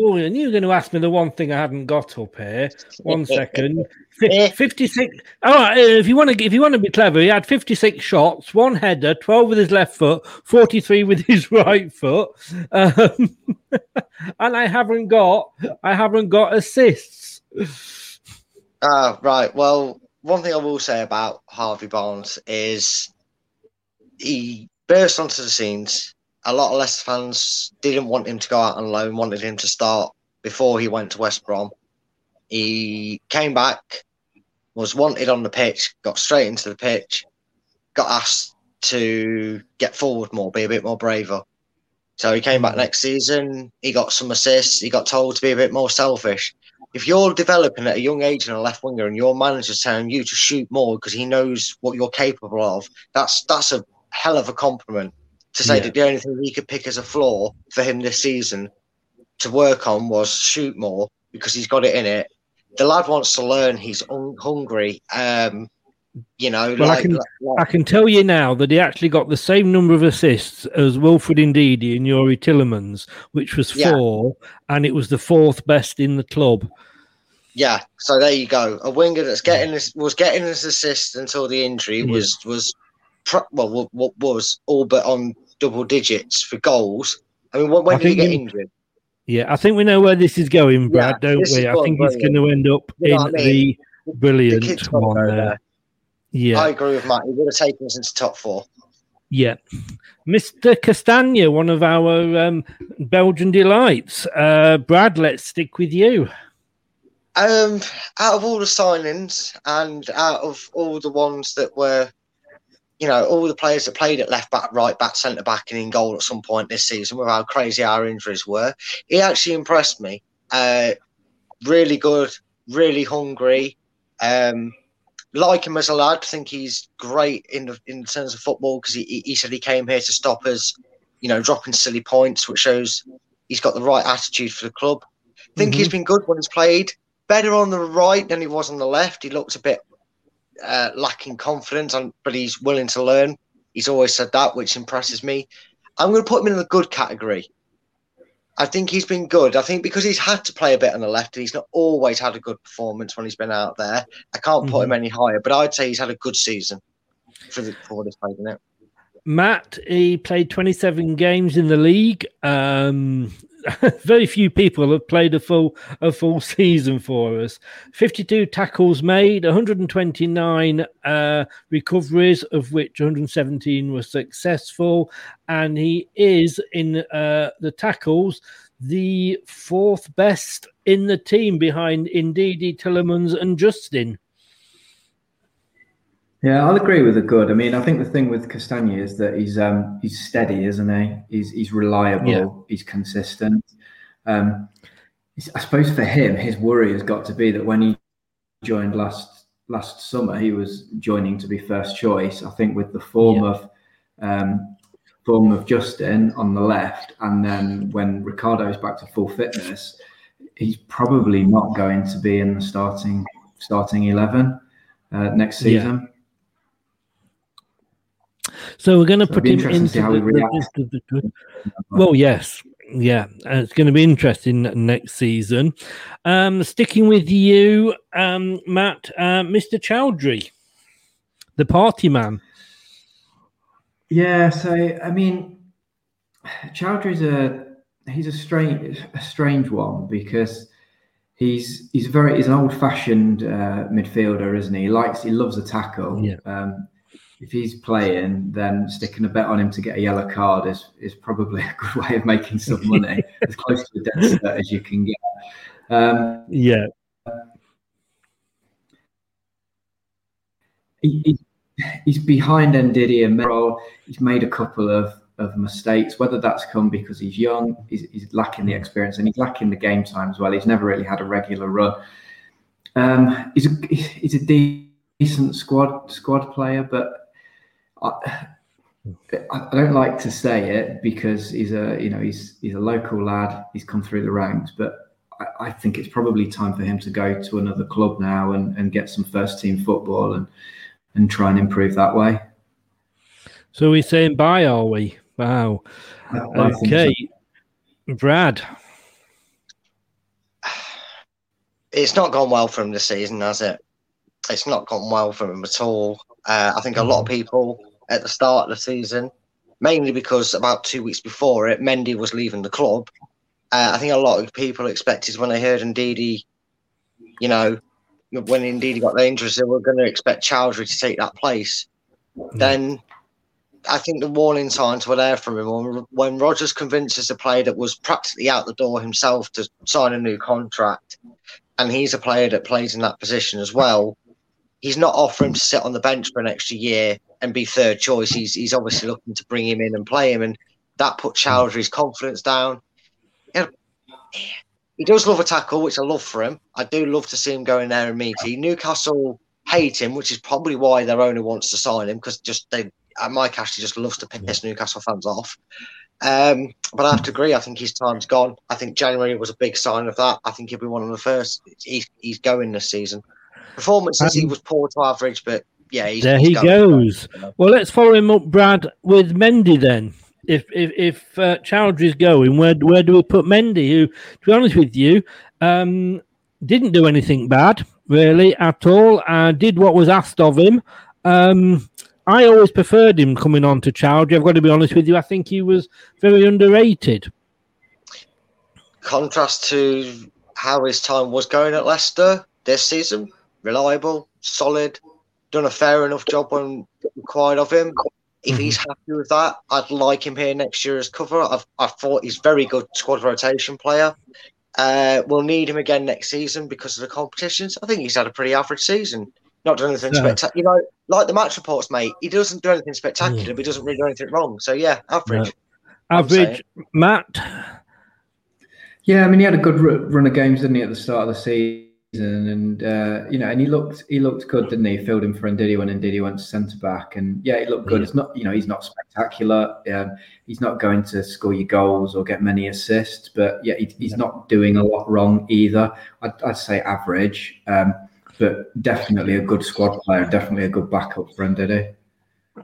Oh, and you're going to ask me the one thing I hadn't got up here. One second. F- 56. All right, if you want to, if you want to be clever, he had 56 shots, one header, 12 with his left foot, 43 with his right foot, um, and I haven't got, I haven't got assists. Ah, right. Well, one thing I will say about Harvey Barnes is he burst onto the scenes a lot of Leicester fans didn't want him to go out on loan, wanted him to start before he went to West Brom. He came back, was wanted on the pitch, got straight into the pitch, got asked to get forward more, be a bit more braver. So he came back next season. He got some assists. He got told to be a bit more selfish. If you're developing at a young age in a left winger and your manager's telling you to shoot more because he knows what you're capable of, that's that's a hell of a compliment to say yeah. that the only thing he could pick as a flaw for him this season to work on was shoot more because he's got it in it. The lad wants to learn. He's un- hungry. Um, you know, well, like, I can like, I can tell you now that he actually got the same number of assists as Wilfred Ndidi and Youri Tielemans, which was four, yeah. and it was the fourth best in the club. Yeah, so there you go. A winger that's getting this was getting his assist until the injury yeah. was was well what was all but on double digits for goals. I mean, when, when did he get injured? Yeah, I think we know where this is going, Brad, yeah, don't we? I think he's going to end up you in I mean? the brilliant the one there. there. Yeah, I agree with Matt. He would have taken us into top four. Yeah. Mr. Castagna, one of our um, Belgian delights. Uh, Brad, let's stick with you. Um, out of all the signings and out of all the ones that were you know, all the players that played at left back, right back, centre back, and in goal at some point this season, with how crazy our injuries were, he actually impressed me. Uh, really good, really hungry. Um, like him as a lad, think he's great in the, in terms of football because he, he said he came here to stop us, you know, dropping silly points, which shows he's got the right attitude for the club. I think mm-hmm. he's been good when he's played. Better on the right than he was on the left. He looks a bit uh, lacking confidence, and, but he's willing to learn. He's always said that, which impresses me. I'm going to put him in the good category. I think he's been good. I think because he's had to play a bit on the left, and he's not always had a good performance when he's been out there. I can't mm-hmm. put him mm-hmm. any higher, but I'd say he's had a good season for the for this played in it. Matt, he played 27 games in the league. Um, very few people have played a full a full season for us. 52 tackles made, 129 uh, recoveries, of which 117 were successful, and he is in uh, the tackles the fourth best in the team behind Ndidi Tielemans and Justin. Yeah, I'll agree with the good. I mean, I think the thing with Castagna is that he's um he's steady, isn't he? He's he's reliable. Yeah. He's consistent. Um, I suppose for him, his worry has got to be that when he joined last last summer, he was joining to be first choice. I think with the form yeah. of um, form of Justin on the left, and then when Ricardo is back to full fitness, he's probably not going to be in the starting starting eleven uh, next season. Yeah. So we're going to so put him into the, the, the, well, yes, yeah, it's going to be interesting next season. Um, sticking with you, um, Matt, uh, Mr. Choudhury, the party man. Yeah, so I mean, Choudhury's a he's a strange a strange one because he's he's very he's an old fashioned uh, midfielder, isn't he? He likes he loves a tackle. Yeah. Um, if he's playing, then sticking a bet on him to get a yellow card is is probably a good way of making some money, as close to a dead set as you can get. Um, yeah. He, he's behind Ndidi and Merrill. He's made a couple of of mistakes. Whether that's come because he's young, he's, he's, lacking the experience, and he's lacking the game time as well. He's never really had a regular run. Um, he's a he's a decent squad squad player, but I, I don't like to say it because he's a you know he's he's a local lad. He's come through the ranks, but I, I think it's probably time for him to go to another club now and, and get some first team football and and try and improve that way. So we're saying bye, are we? Wow. okay, so. Brad. It's not gone well for him this season, has it? It's not gone well for him at all. Uh, I think a lot of people at the start of the season, mainly because about two weeks before it, Mendy was leaving the club. Uh, I think a lot of people expected when they heard Ndidi, you know, when Ndidi got dangerous, they were going to expect Choudhury to take that place. Mm. Then I think the warning signs were there from him. When Rodgers convinces a player that was practically out the door himself to sign a new contract, and he's a player that plays in that position as well, he's not offering to sit on the bench for an extra year and be third choice. He's he's obviously looking to bring him in and play him, and that put Choudhury's confidence down. he does love a tackle, which I love for him. I do love to see him go in there and meet. He Newcastle hate him, which is probably why their owner wants to sign him because just they Mike Ashley just loves to piss Newcastle fans off. Um, but I have to agree. I think his time's gone. I think January was a big sign of that. I think he'll be one of the first. He's, he's going this season. Performances, um, he was poor to average, but yeah, he's, there he's he goes. Well, let's follow him up, Brad, with Mendy then. If if if uh, Choudhury's going, where where do we put Mendy? Who, to be honest with you, um, didn't do anything bad really at all. Uh, did what was asked of him. Um, I always preferred him coming on to Choudhury. I've got to be honest with you. I think he was very underrated. Contrast to how his time was going at Leicester this season, reliable, solid, done a fair enough job when required of him. If mm-hmm. he's happy with that, I'd like him here next year as cover. I've, I thought he's very good squad rotation player. Uh, we'll need him again next season because of the competitions. I think he's had a pretty average season. Not done anything yeah. spectacular. You know, like the match reports, mate. He doesn't do anything spectacular, yeah. but he doesn't really do anything wrong. So yeah, average. Yeah. Average, Matt. Yeah, I mean, he had a good run of games, didn't he, at the start of the season? And uh, you know, and he looked he looked good, didn't he? filled in for Ndidi when Ndidi went to centre back, and yeah, he looked good. It's not you know he's not spectacular. Um, he's not going to score your goals or get many assists, but yeah, he, he's not doing a lot wrong either. I'd, I'd say average. Um, but definitely a good squad player, definitely a good backup for Ndidi.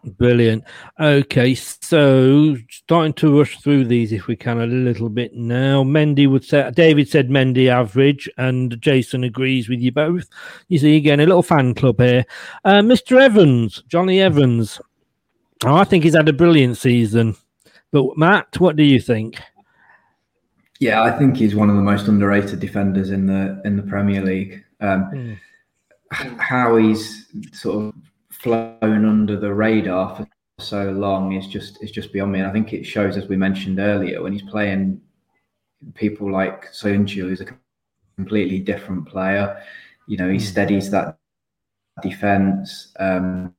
Brilliant. Okay, so starting to rush through these if we can a little bit now. Mendy would say, David said Mendy average, and Jason agrees with you both. You see, again, a little fan club here. Uh, Mr. Evans, Jonny Evans. Oh, I think he's had a brilliant season. But Matt, what do you think? Yeah, I think he's one of the most underrated defenders in the in the Premier League. Um, mm how he's sort of flown under the radar for so long is just is just beyond me. And I think it shows, as we mentioned earlier, when he's playing people like Soyuncu, who's a completely different player. You know, he hmm. steadies that defense. Um,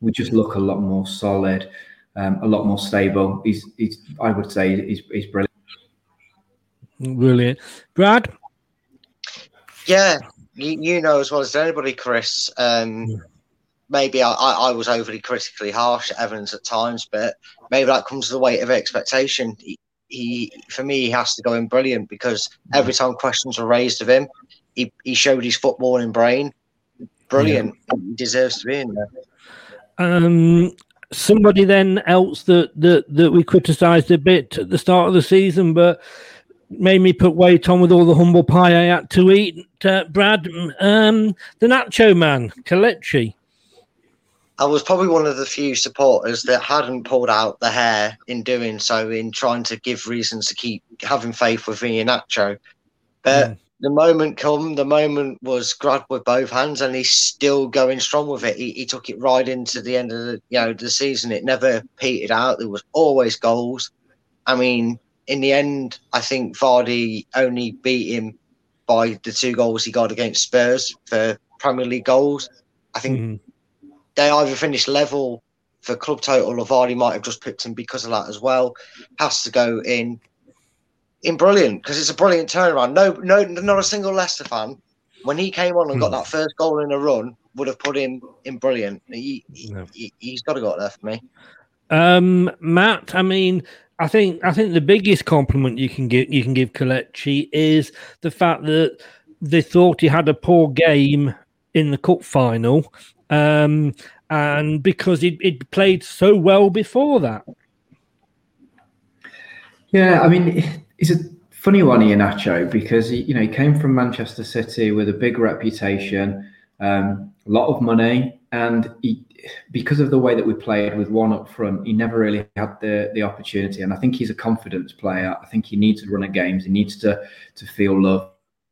we just look a lot more solid, um, a lot more stable. He's, he's I would say, he's, he's brilliant. Brilliant, Brad. Yeah, you, you know as well as anybody, Chris. Um, yeah. Maybe I, I, was overly critically harsh at Evans at times, but maybe that comes to the weight of expectation. He, he, for me, he has to go in brilliant because every time questions were raised of him, he, he showed his footballing brain. Brilliant. Yeah. He deserves to be in there. Um, somebody then else that, that that we criticised a bit at the start of the season, but made me put weight on with all the humble pie I had to eat. Uh, Brad, um, the Nacho Man, Kelechi. I was probably one of the few supporters that hadn't pulled out the hair in doing so, in trying to give reasons to keep having faith with me in Nacho. But mm. the moment come, the moment was grabbed with both hands, and he's still going strong with it. He, he took it right into the end of the you know the season. It never petered out. There was always goals. I mean, in the end, I think Vardy only beat him by the two goals he got against Spurs for Premier League goals. I think mm-hmm. they either finished level for club total. Vardy might have just picked him because of that as well. Has to go in in brilliant because it's a brilliant turnaround. No, no, not a single Leicester fan when he came on and got that first goal in a run would have put him in brilliant. He, he, No. he, has got to go there for me. Um, Matt, I mean, I think I think the biggest compliment you can give you can give Kelechi is the fact that they thought he had a poor game in the cup final, um, and because he'd played so well before that. Yeah, I mean, it's a funny one, Iheanacho, because he, you know he came from Manchester City with a big reputation, um, a lot of money, and he, because of the way that we played with one up front, he never really had the the opportunity. And I think he's a confidence player. I think he needs to run at games. He needs to to feel love.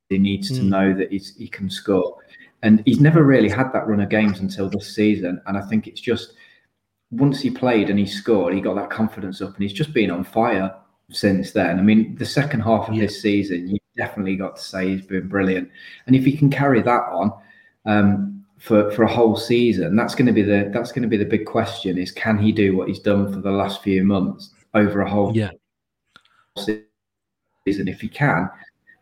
He needs to Mm. know that he's, he can score. And he's never really had that run of games until this season. And I think it's just once he played and he scored, he got that confidence up, and he's just been on fire since then. I mean, the second half of this season, you definitely got to say he's been brilliant. And if he can carry that on um, for for a whole season, that's going to be the that's going to be the big question: is can he do what he's done for the last few months over a whole Yeah. season? If he can,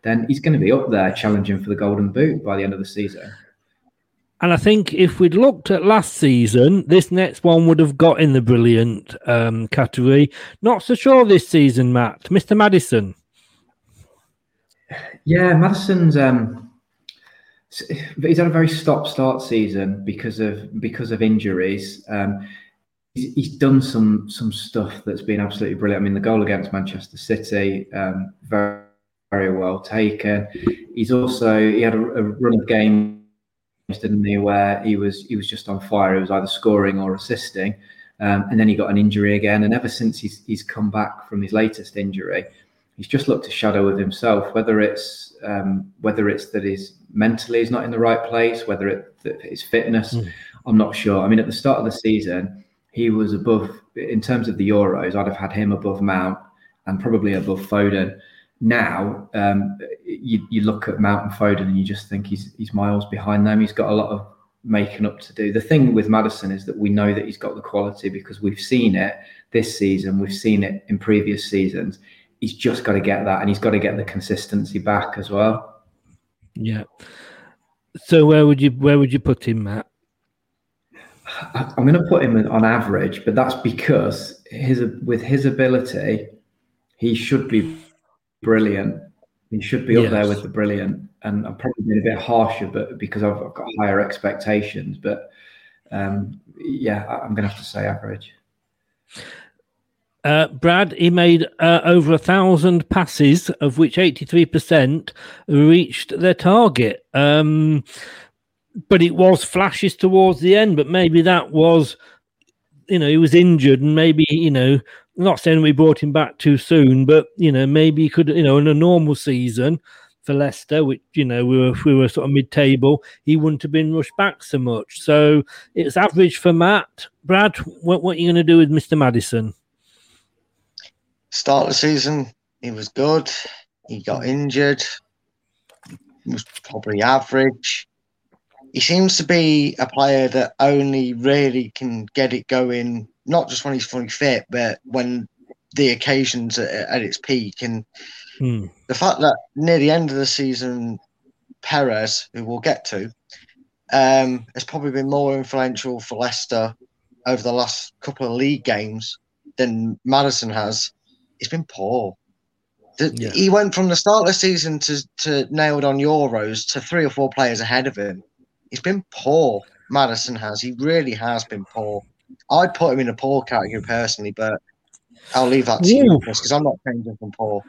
then he's going to be up there challenging for the Golden Boot by the end of the season. And I think if we'd looked at last season, this next one would have got in the brilliant um, category. Not so sure this season, Matt. Mr. Maddison. Yeah, Maddison's um he's had a very stop-start season because of because of injuries. Um, he's, he's done some some stuff that's been absolutely brilliant. I mean, the goal against Manchester City, um, very very well taken. He's also he had a, a run of games, didn't he, where he was he was just on fire. He was either scoring or assisting. Um, and then he got an injury again. And ever since he's, he's come back from his latest injury, he's just looked a shadow of himself. Whether it's um, whether it's that he's mentally he's not in the right place, whether it that his fitness, Mm. I'm not sure. I mean, at the start of the season, he was above in terms of the Euros. I'd have had him above Mount and probably above Foden. Now, um, you, you look at Mount and Foden and you just think he's he's miles behind them. He's got a lot of making up to do. The thing with Maddison is that we know that he's got the quality because we've seen it this season, we've seen it in previous seasons. He's just got to get that and he's got to get the consistency back as well. Yeah. So where would you where would you put him, Matt? I'm going to put him on average, but that's because his with his ability, he should be brilliant. He should be up there with the brilliant. And I'm probably being a bit harsher, but because I've I've got higher expectations. But um, yeah, I'm going to have to say average. Uh, Brad, he made uh, over a thousand passes, of which 83% reached their target. Um, but it was flashes towards the end, but maybe that was, you know, he was injured and maybe, you know, not saying we brought him back too soon, but, you know, maybe he could, you know, in a normal season for Leicester, which, you know, we were, we were sort of mid table, he wouldn't have been rushed back so much. So it's average for Matt. Brad, what, what are you going to do with Mr. Maddison? Start of the season, he was good. He got injured. He was probably average. He seems to be a player that only really can get it going, not just when he's fully fit, but when the occasion's at, at its peak. And Hmm. the fact that near the end of the season, Perez, who we'll get to, um, has probably been more influential for Leicester over the last couple of league games than Maddison has. He's been poor. The- Yeah. He went from the start of the season to, to nailed on Euros to three or four players ahead of him. He's been poor. Maddison has. He really has been poor. I'd put him in a poor category personally, but I'll leave that to you, Ooh. Chris, because I'm not changing from poor.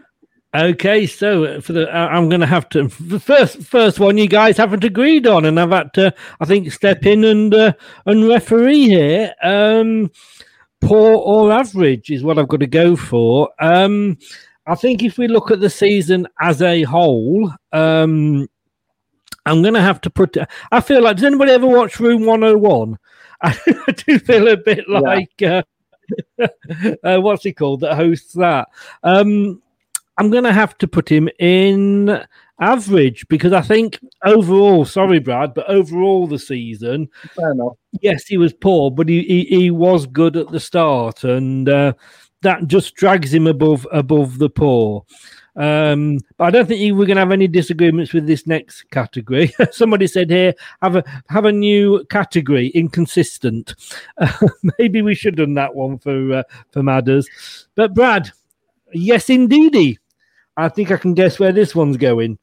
Okay, so uh, for the uh, I'm going to have to the first first one you guys haven't agreed on, and I've had to I think step in and uh, and referee here. Um, poor or average is what I've got to go for. Um, I think if we look at the season as a whole, um, I'm going to have to put. I feel like does anybody ever watch Room 101? I do feel a bit like uh, uh, what's he called that hosts that. Um, I'm going to have to put him in average because I think overall, sorry, Brad, but overall the season, Fair enough. yes, he was poor, but he he, he was good at the start, and uh, that just drags him above above the poor. Um, but I don't think we're going to have any disagreements with this next category. Somebody said here, have a have a new category, inconsistent. Uh, maybe we should have done that one for uh, for Madders. But Brad, yes, indeedy. I think I can guess where this one's going.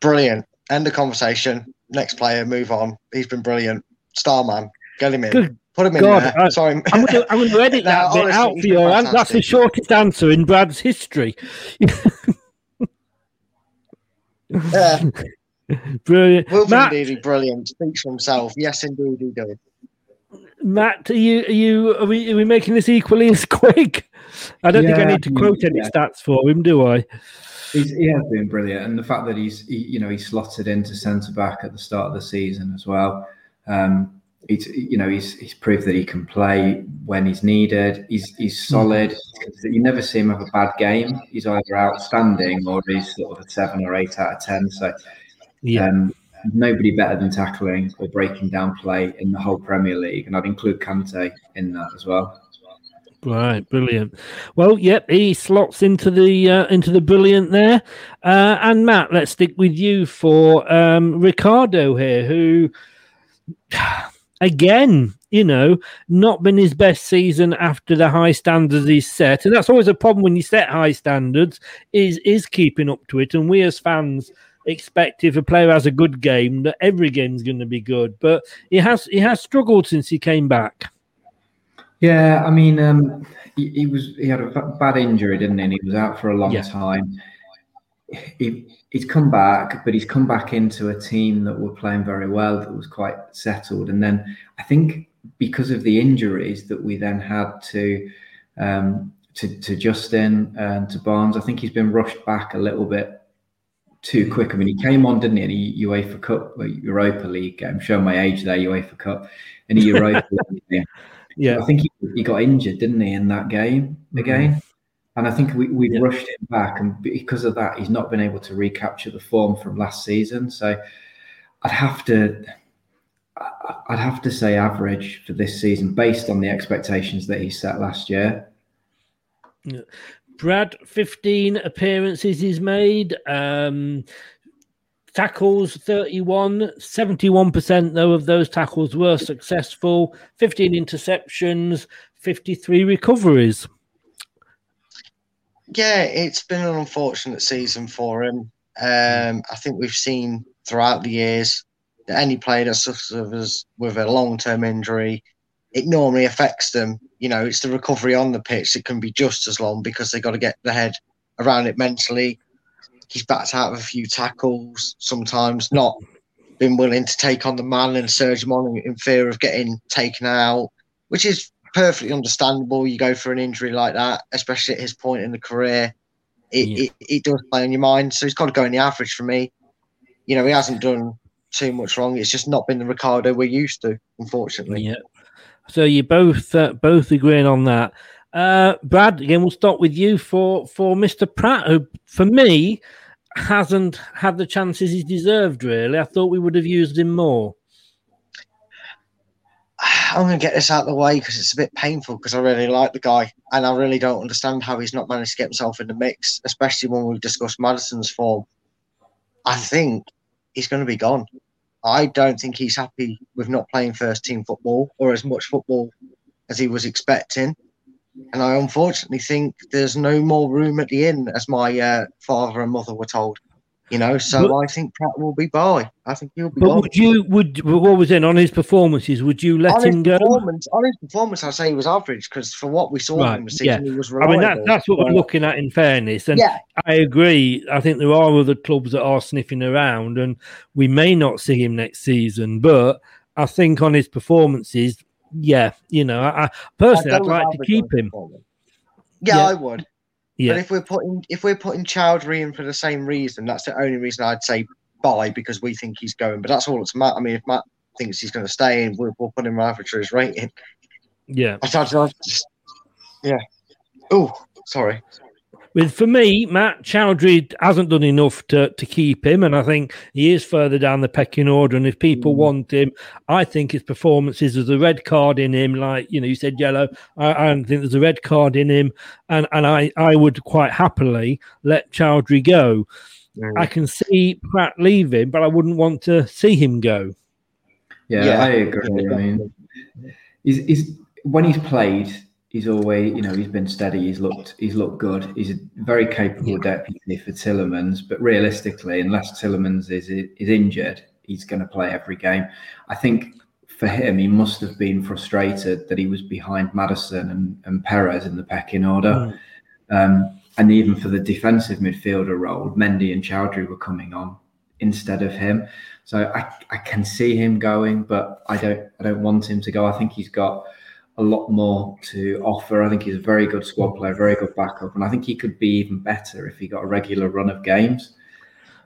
Brilliant. End the conversation. Next player, move on. He's been brilliant. Starman. Get him in. Good Put him in there. I- Sorry. I'm going to I'm going to edit that bit out for you. That's the shortest answer in Brad's history. Yeah. Brilliant, Matt. indeed, brilliant. Speaks for himself. Yes, indeed, he does. Matt, are you are you are we, are we making this equally as quick? I don't think I need to quote any yeah. stats for him, do I? He's, he has been brilliant, and the fact that he's he, you know he slotted into centre back at the start of the season as well. Um, he's you know he's he's proved that he can play when he's needed. He's he's solid. You never see him have a bad game. He's either outstanding or he's sort of a seven or eight out of ten. So Yeah. um, nobody better than tackling or breaking down play in the whole Premier League, and I'd include Kante in that as well. Right, brilliant. Well, yep, he slots into the uh, into the brilliant there. Uh, and Matt, let's stick with you for um, Ricardo here, who again, you know, not been his best season after the high standards he's set, and that's always a problem when you set high standards. Is is keeping up to it, and we as fans expect if a player has a good game that every game's going to be good, but he has he has struggled since he came back. Yeah, I mean, um, he, he was he had a bad injury, didn't he? And he was out for a long Yeah. time. He, he's come back, but he's come back into a team that were playing very well, that was quite settled. And then I think because of the injuries that we then had to um, to, to Justin and to Barnes, I think he's been rushed back a little bit too quick. I mean, he came on, didn't he, in a UEFA Cup, Europa League game. Showing my age there, UEFA Cup, in a Europa League game. Yeah. I think he, he got injured, didn't he, in that game mm-hmm. again? And I think we, we rushed him back, and because of that, he's not been able to recapture the form from last season. So I'd have to, I'd have to say average for this season, based on the expectations that he set last year. Yeah. Brad, 15 appearances he's made. Um, tackles 31, 71% though of those tackles were successful. 15 interceptions, 53 recoveries. Yeah, it's been an unfortunate season for him. Um, I think we've seen throughout the years that any player that suffers with a long term injury, it normally affects them. You know, it's the recovery on the pitch that can be just as long because they've got to get their head around it mentally. He's backed out of a few tackles, sometimes not been willing to take on the man and surge him on in fear of getting taken out, which is perfectly understandable. You go for an injury like that, especially at his point in the career, it, Yeah. it, it does play on your mind. So he's got to go in the average for me. You know, he hasn't done too much wrong. It's just not been the Ricardo we're used to, unfortunately. Yeah. So you both uh, both agreeing on that. Uh, Brad, again, we'll start with you for for Mr. Praet, who for me hasn't had the chances he's deserved. Really, I thought we would have used him more. I'm going to get this out of the way because it's a bit painful because I really like the guy and I really don't understand how he's not managed to get himself in the mix, especially when we've discussed Maddison's form. I think he's going to be gone. I don't think he's happy with not playing first team football or as much football as he was expecting. And I unfortunately think there's no more room at the inn, as my uh, father and mother were told. You know, so But- I think Praet will be bye. I think he'll be But gone. would you would what was in on his performances? Would you let on him go? Performance, on his performance, I say he was average because for what we saw Right, from the yeah. season, he was I mean that, that's what we're looking at. In fairness, and Yeah. I agree. I think there are other clubs that are sniffing around, and we may not see him next season. But I think on his performances, yeah, you know, I, I personally I'd I'd like to keep him. Yeah, Yeah. I would. Yeah, But if we're putting if we're putting Choudhury in for the same reason, that's the only reason I'd say bye because we think he's going. But that's all it's Matt. I mean, if Matt thinks he's going to stay, and we'll, we'll put him average for his rating. yeah. I, I, I just, yeah. Oh, sorry. With for me, Matt Choudhury hasn't done enough to, to keep him, and I think he is further down the pecking order. And if people mm. want him, I think his performances there's a red card in him, like you know, you said yellow. I, I think there's a red card in him, and and I I would quite happily let Choudhury go. Mm. I can see Praet leaving, but I wouldn't want to see him go. Yeah, yeah. I agree. I mean, he's, he's when he's played, he's always, you know, he's been steady. He's looked, he's looked good. He's a very capable deputy for Tielemans. But realistically, unless Tielemans is is injured, he's going to play every game. I think for him, he must have been frustrated that he was behind Maddison and, and Perez in the pecking order. Mm. Um, and even for the defensive midfielder role, Mendy and Choudhury were coming on instead of him. So I, I can see him going, but I don't I don't want him to go. I think he's got a lot more to offer. I think he's a very good squad player, very good backup, and I think he could be even better if he got a regular run of games.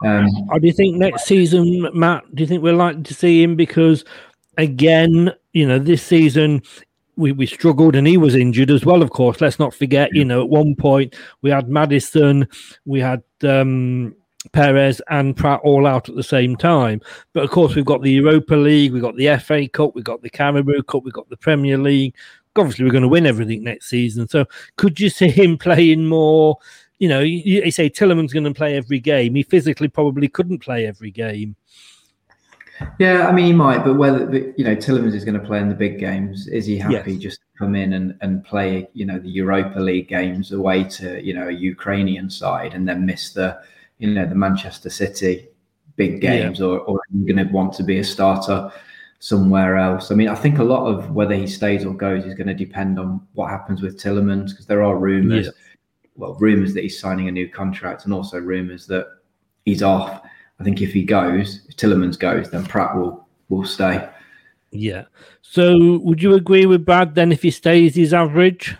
Um, do you think next season, Matt? Do you think we're likely to see him? Because again, you know, this season we, we struggled and he was injured as well, of course. Let's not forget, you know, at one point we had Maddison, we had um, Perez and Praet all out at the same time. But of course, we've got the Europa League, we've got the FA Cup, we've got the Carabao Cup, we've got the Premier League. Obviously, we're going to win everything next season. So, could you see him playing more? You know, you, you say Tielemans going to play every game. He physically probably couldn't play every game. Yeah, I mean, he might, but whether you know Tielemans is going to play in the big games, is he happy yes. just to come in and, and play, you know, the Europa League games away to you know a Ukrainian side and then miss the, you know, the Manchester City big games, yeah. or or going to want to be a starter somewhere else? I mean, I think a lot of whether he stays or goes is going to depend on what happens with Tielemans because there are rumours, yeah. well, rumours that he's signing a new contract, and also rumours that he's off I think if he goes, if Tielemans goes, then Praet will will stay. Yeah. So would you agree with Brad then if he stays he's average?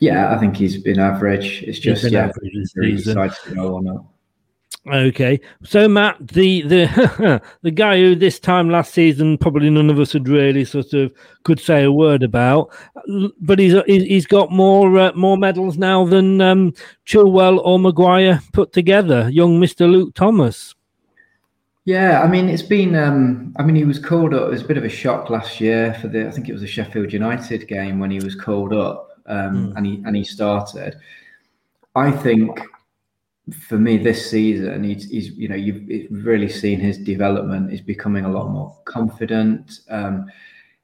Yeah, I think he's been average. It's just yeah, average he decides to go or not. Okay, so Matt, the the the guy who this time last season probably none of us had really sort of could say a word about, but he's he's got more uh, more medals now than um, Chilwell or Maguire put together. Young Mister Luke Thomas. Yeah, I mean, it's been. Um, I mean, he was called up. It was a bit of a shock last year for the. I think it was a Sheffield United game when he was called up, um, mm. and he and he started. I think for me this season, he's, he's you know you've really seen his development. He's becoming a lot more confident. Um,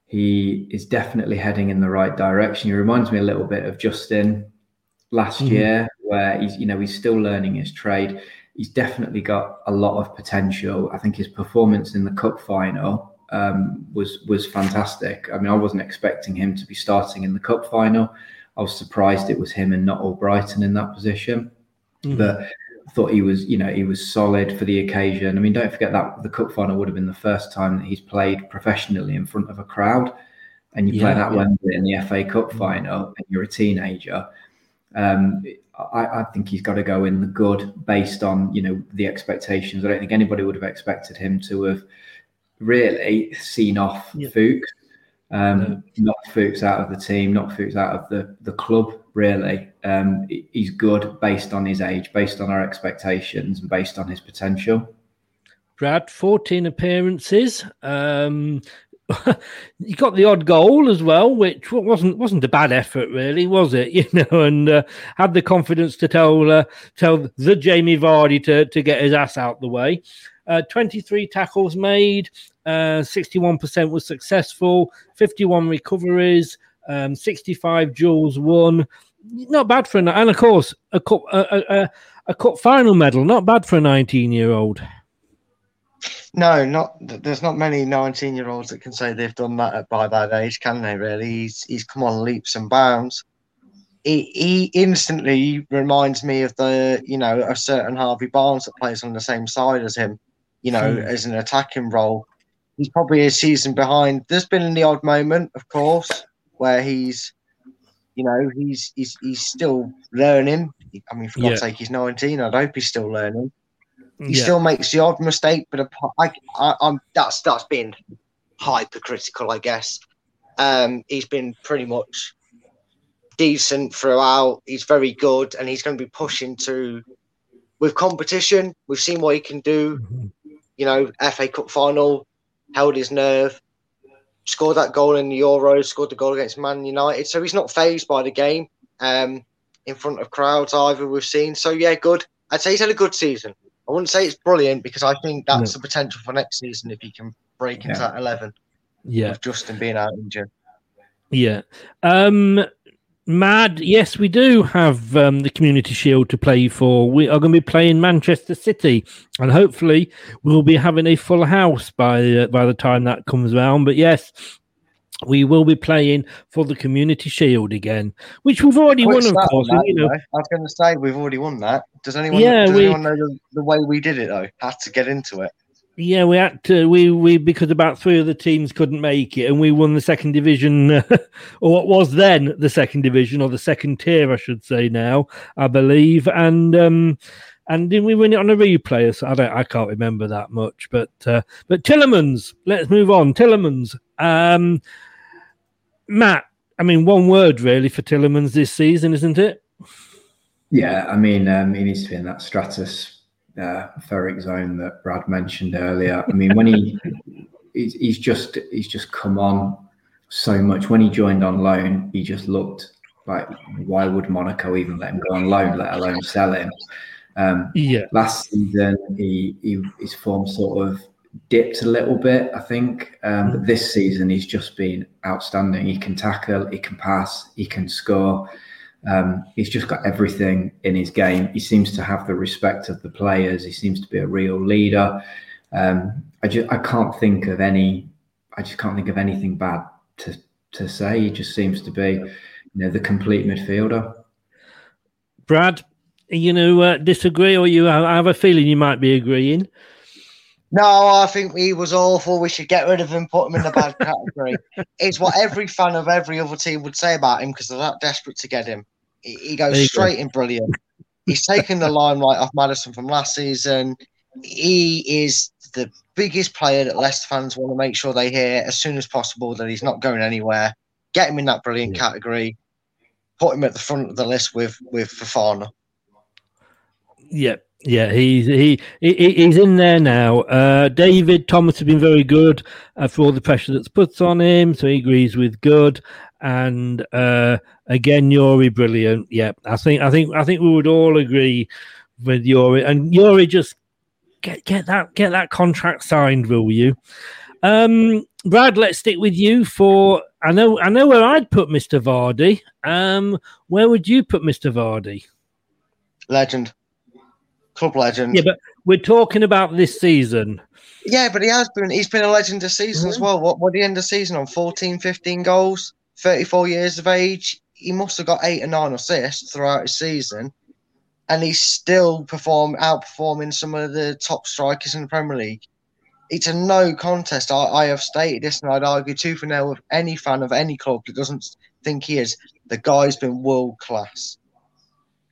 he is definitely heading in the right direction. He reminds me a little bit of Justin last mm. year, where he's you know he's still learning his trade he's definitely got a lot of potential. I think his performance in the cup final um, was was fantastic. I mean, I wasn't expecting him to be starting in the cup final. I was surprised it was him and not Albrighton in that position. Mm-hmm. But I thought he was, you know, he was solid for the occasion. I mean, don't forget that the cup final would have been the first time that he's played professionally in front of a crowd. And you yeah, play that yeah. Wembley in the FA Cup mm-hmm. final, and you're a teenager. Um, I, I, think he's got to go in the good based on you know the expectations. I don't think anybody would have expected him to have really seen off yeah. Fuchs, um, knocked Fuchs out of the team, knocked Fuchs out of the the club. Really, um, he's good based on his age, based on our expectations, and based on his potential. Brad, 14 appearances. Um, he got the odd goal as well, which wasn't wasn't a bad effort, really, was it? You know, and uh, had the confidence to tell uh, tell the Jamie Vardy to to get his ass out the way. Uh, 23 tackles made, 61% uh, was successful, 51 recoveries, um, 65 duels won. Not bad for a and of course a cup a, a, a cup final medal. Not bad for a 19 year old. No, not there's not many 19 year olds that can say they've done that by that age, can they? Really, he's he's come on leaps and bounds. He, he instantly reminds me of the you know a certain Harvey Barnes that plays on the same side as him, you know, hmm. as an attacking role. He's probably a season behind. There's been the odd moment, of course, where he's, you know, he's he's he's still learning. I mean, for God's sake, he's 19. I'd hope he's still learning he yeah. still makes the odd mistake, but I, I, I'm that's that's been hypercritical, I guess. Um, he's been pretty much decent throughout. He's very good, and he's going to be pushing to with competition. We've seen what he can do. You know, FA Cup final, held his nerve, scored that goal in the Euros, scored the goal against Man United. So he's not phased by the game um, in front of crowds either. We've seen. So yeah, good. I'd say he's had a good season. I wouldn't say it's brilliant because I think that's No. the potential for next season if he can break into Yeah. that eleven. Yeah. With Justin being out injured. Yeah. Um Mad, yes, we do have um, the Community Shield to play for. We are going to be playing Manchester City, and hopefully we'll be having a full house by uh, by the time that comes around. But yes, we will be playing for the Community Shield again, which we've already Quick won, of course. that, you know. I was going to say we've already won that. Does anyone? Yeah, does we- anyone know the, the way we did it though? Had to get into it. Yeah, we had to. We we because about three of the teams couldn't make it, and we won the second division, or what was then the second division, or the second tier, I should say now, I believe. And um, and did we win it on a replay? So I don't, I can't remember that much. But uh, but Tielemans. Let's move on. Tielemans. Um, Matt. I mean, one word really for Tielemans this season, isn't it? Yeah, I mean, um, he needs to be in that stratus uh, ferric zone that Brad mentioned earlier. I mean, when he he's, he's just he's just come on so much. When he joined on loan, he just looked like why would Monaco even let him go on loan, let alone sell him? Um, Yeah. Last season, he, he his form sort of dipped a little bit, I think. Um, but this season, he's just been outstanding. He can tackle, he can pass, he can score. Um, he's just got everything in his game. He seems to have the respect of the players. He seems to be a real leader. Um, I just I can't think of any. I just can't think of anything bad to to say. He just seems to be, you know, the complete midfielder. Brad, you know, uh, disagree, or you? I have a feeling you might be agreeing. No, I think he was awful. We should get rid of him, put him in the bad category. it's what every fan of every other team would say about him because they're that desperate to get him. He, he goes you straight go. in brilliant. He's taken the limelight off Maddison from last season. He is the biggest player that Leicester fans want to make sure they hear as soon as possible that he's not going anywhere. Get him in that brilliant category. Put him at the front of the list with with Fofana. Yeah, yeah, he's he, he he's in there now. Uh, David Thomas has been very good uh, for all the pressure that's put on him, so he agrees with good. And uh, again, Youri, brilliant. Yeah, I think I think I think we would all agree with Youri. And Youri, just get get that get that contract signed, will you? Um, Brad, let's stick with you for. I know I know where I'd put Mister Vardy. Um, where would you put Mister Vardy? Legend. Club legend. Yeah, but we're talking about this season. Yeah, but he has been. He's been a legend this season as mhm. well. What? What did he end the season on? 14, 15 goals, thirty-four years of age. He must have got eight or nine assists throughout his season, and he's still perform outperforming some of the top strikers in the Premier League. It's a no contest. I, I have stated this, and I'd argue tooth and nail with any fan of any club that doesn't think he is. The guy's been world class.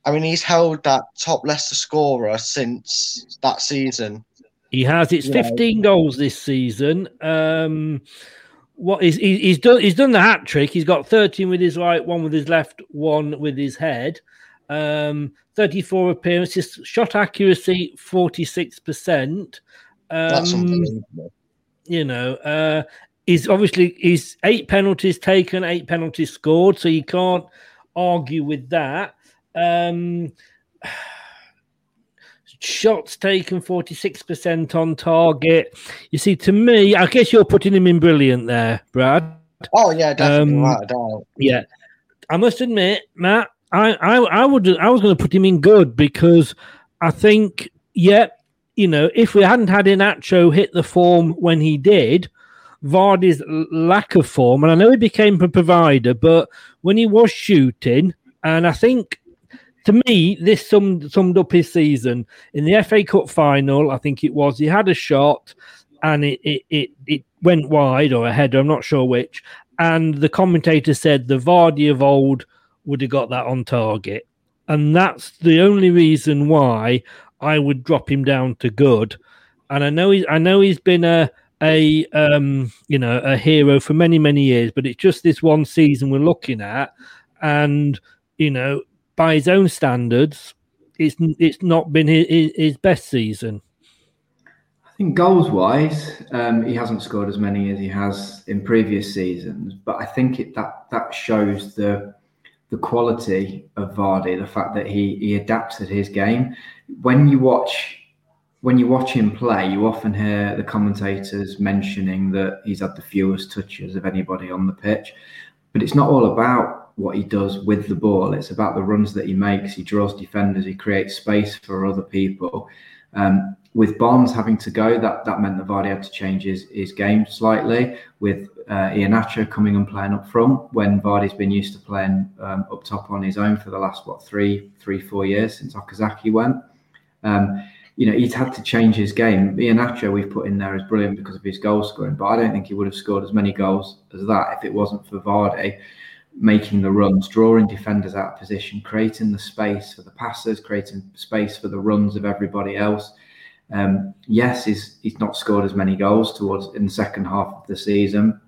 I mean, he's held that top Leicester scorer since that season. He has. It's Yeah. 15 goals this season. Um, what is he, he's done? He's done the hat trick. He's got 13 with his right, one with his left, one with his head. Um, 34 appearances, shot accuracy 46 percent. Um, you know, uh, he's obviously he's eight penalties taken, eight penalties scored, so you can't argue with that. Um, shots taken 46% on target. You see, to me, I guess you're putting him in brilliant there, Brad. Oh yeah, definitely, Um, doubt. Yeah, I must admit, Matt, I, I, I would, I was going to put him in good because I think, yeah, you know, if we hadn't had Iheanacho hit the form when he did, Vardy's lack of form, and I know he became a provider, but when he was shooting, and I think to me, this summed summed up his season in the FA Cup final. I think it was he had a shot, and it it it, it went wide or a header. I'm not sure which. And the commentator said the Vardy of old would have got that on target, and that's the only reason why I would drop him down to good. And I know he's I know he's been a a um you know a hero for many many years, but it's just this one season we're looking at. and you know, by his own standards, it's it's not been his, his best season. I think goals wise, um, he hasn't scored as many as he has in previous seasons, but I think it, that that shows the the quality of Vardy, the fact that he he adapted his game. When you watch when you watch him play, you often hear the commentators mentioning that he's had the fewest touches of anybody on the pitch. But it's not all about what he does with the ball. It's about the runs that he makes. He draws defenders. He creates space for other people. Um, with Bonds having to go, that, that meant that Vardy had to change his, his game slightly. With uh, Iheanacho coming and playing up front, when Vardy's been used to playing um, up top on his own for the last what three, three, four years since Okazaki went. Um, you know, he's had to change his game. Iheanacho we've put in there is brilliant because of his goal scoring, but I don't think he would have scored as many goals as that if it wasn't for Vardy making the runs, drawing defenders out of position, creating the space for the passes, creating space for the runs of everybody else. Um, yes, he's he's not scored as many goals towards in the second half of the season.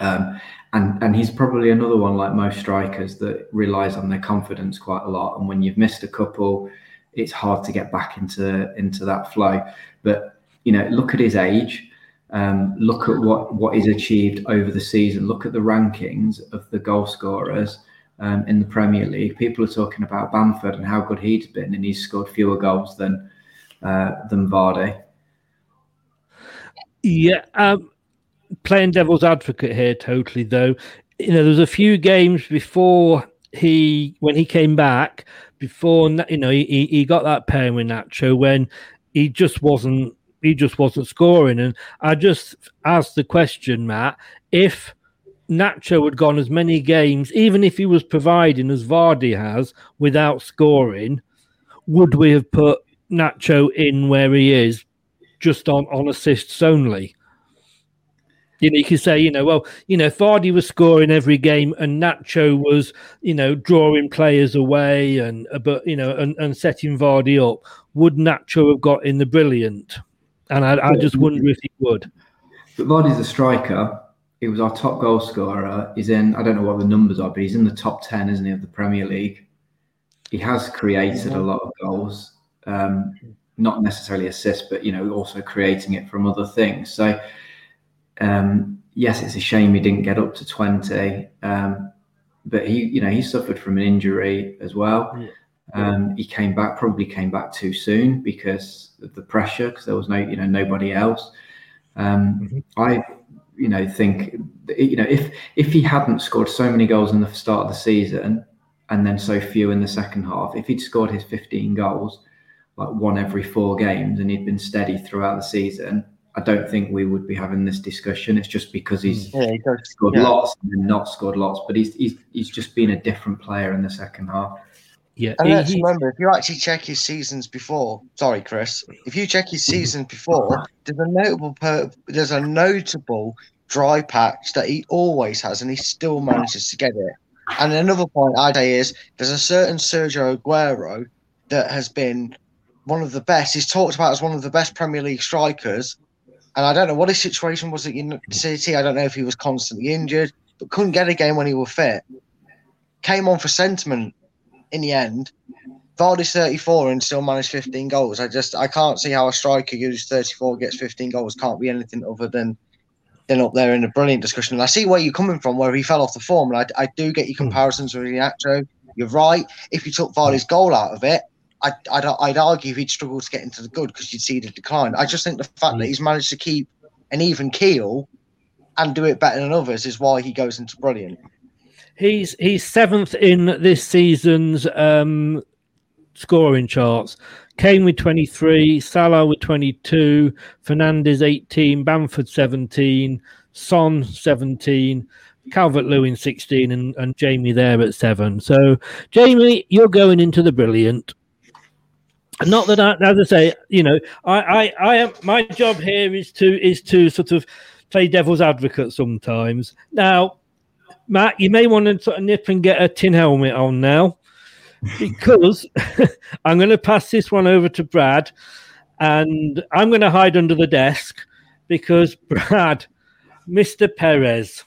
Um, and and he's probably another one like most strikers that relies on their confidence quite a lot. And when you've missed a couple, it's hard to get back into into that flow. But you know, look at his age. Um, look at what what he's achieved over the season. Look at the rankings of the goal scorers um, in the Premier League. People are talking about Bamford and how good he's been, and he's scored fewer goals than uh, than Vardy. Yeah, um, playing devil's advocate here, totally though. You know, there was a few games before he when he came back before you know he, he got that pain with Nacho when he just wasn't he just wasn't scoring and I just asked the question Matt if Nacho had gone as many games even if he was providing as Vardy has without scoring would we have put Nacho in where he is just on on assists only you know, you could say, you know, well, you know, Vardy was scoring every game and Nacho was, you know, drawing players away and, but, you know, and, and setting Vardy up. Would Nacho have got in the brilliant? And I, I just wonder if he would. But Vardy's a striker. He was our top goal scorer. He's in, I don't know what the numbers are, but he's in the top 10, isn't he, of the Premier League? He has created a lot of goals, um, not necessarily assists, but, you know, also creating it from other things. So, um, yes, it's a shame he didn't get up to 20, um, but he, you know, he suffered from an injury as well. Yeah. Um, he came back, probably came back too soon because of the pressure, because there was no, you know, nobody else. Um, mm-hmm. I, you know, think, you know, if if he hadn't scored so many goals in the start of the season and then so few in the second half, if he'd scored his 15 goals, like one every four games, and he'd been steady throughout the season, I don't think we would be having this discussion. It's just because he's yeah, he scored yeah. lots and not scored lots, but he's, he's he's just been a different player in the second half. Yeah, and let's remember if you actually check his seasons before. Sorry, Chris. If you check his mm-hmm. seasons before, there's a notable per, there's a notable dry patch that he always has, and he still manages to get it. And another point I'd say is there's a certain Sergio Aguero that has been one of the best. He's talked about as one of the best Premier League strikers, and I don't know what his situation was at City. I don't know if he was constantly injured, but couldn't get a game when he was fit. Came on for sentiment in the end. Vardy's 34 and still managed 15 goals. I just I can't see how a striker who's 34 gets 15 goals can't be anything other than than up there in a brilliant discussion. And I see where you're coming from, where he fell off the form, and I, I do get your hmm. comparisons with Iheanacho. You're right. If you took Vardy's goal out of it, I'd, I'd, I'd argue he'd struggle to get into the good because you'd see the decline. I just think the fact that mm. he's managed to keep an even keel and do it better than others is why he goes into brilliant. He's he's seventh in this season's um, scoring charts. Kane with 23, Salah with 22, Fernandes 18, Bamford 17, Son 17, Calvert Lewin 16, and, and Jamie there at 7. So, Jamie, you're going into the brilliant not that I, as I say, you know, I, I, I am. My job here is to is to sort of play devil's advocate sometimes. Now, Matt, you may want to sort of nip and get a tin helmet on now, because I'm going to pass this one over to Brad, and I'm going to hide under the desk because Brad, Mister Perez,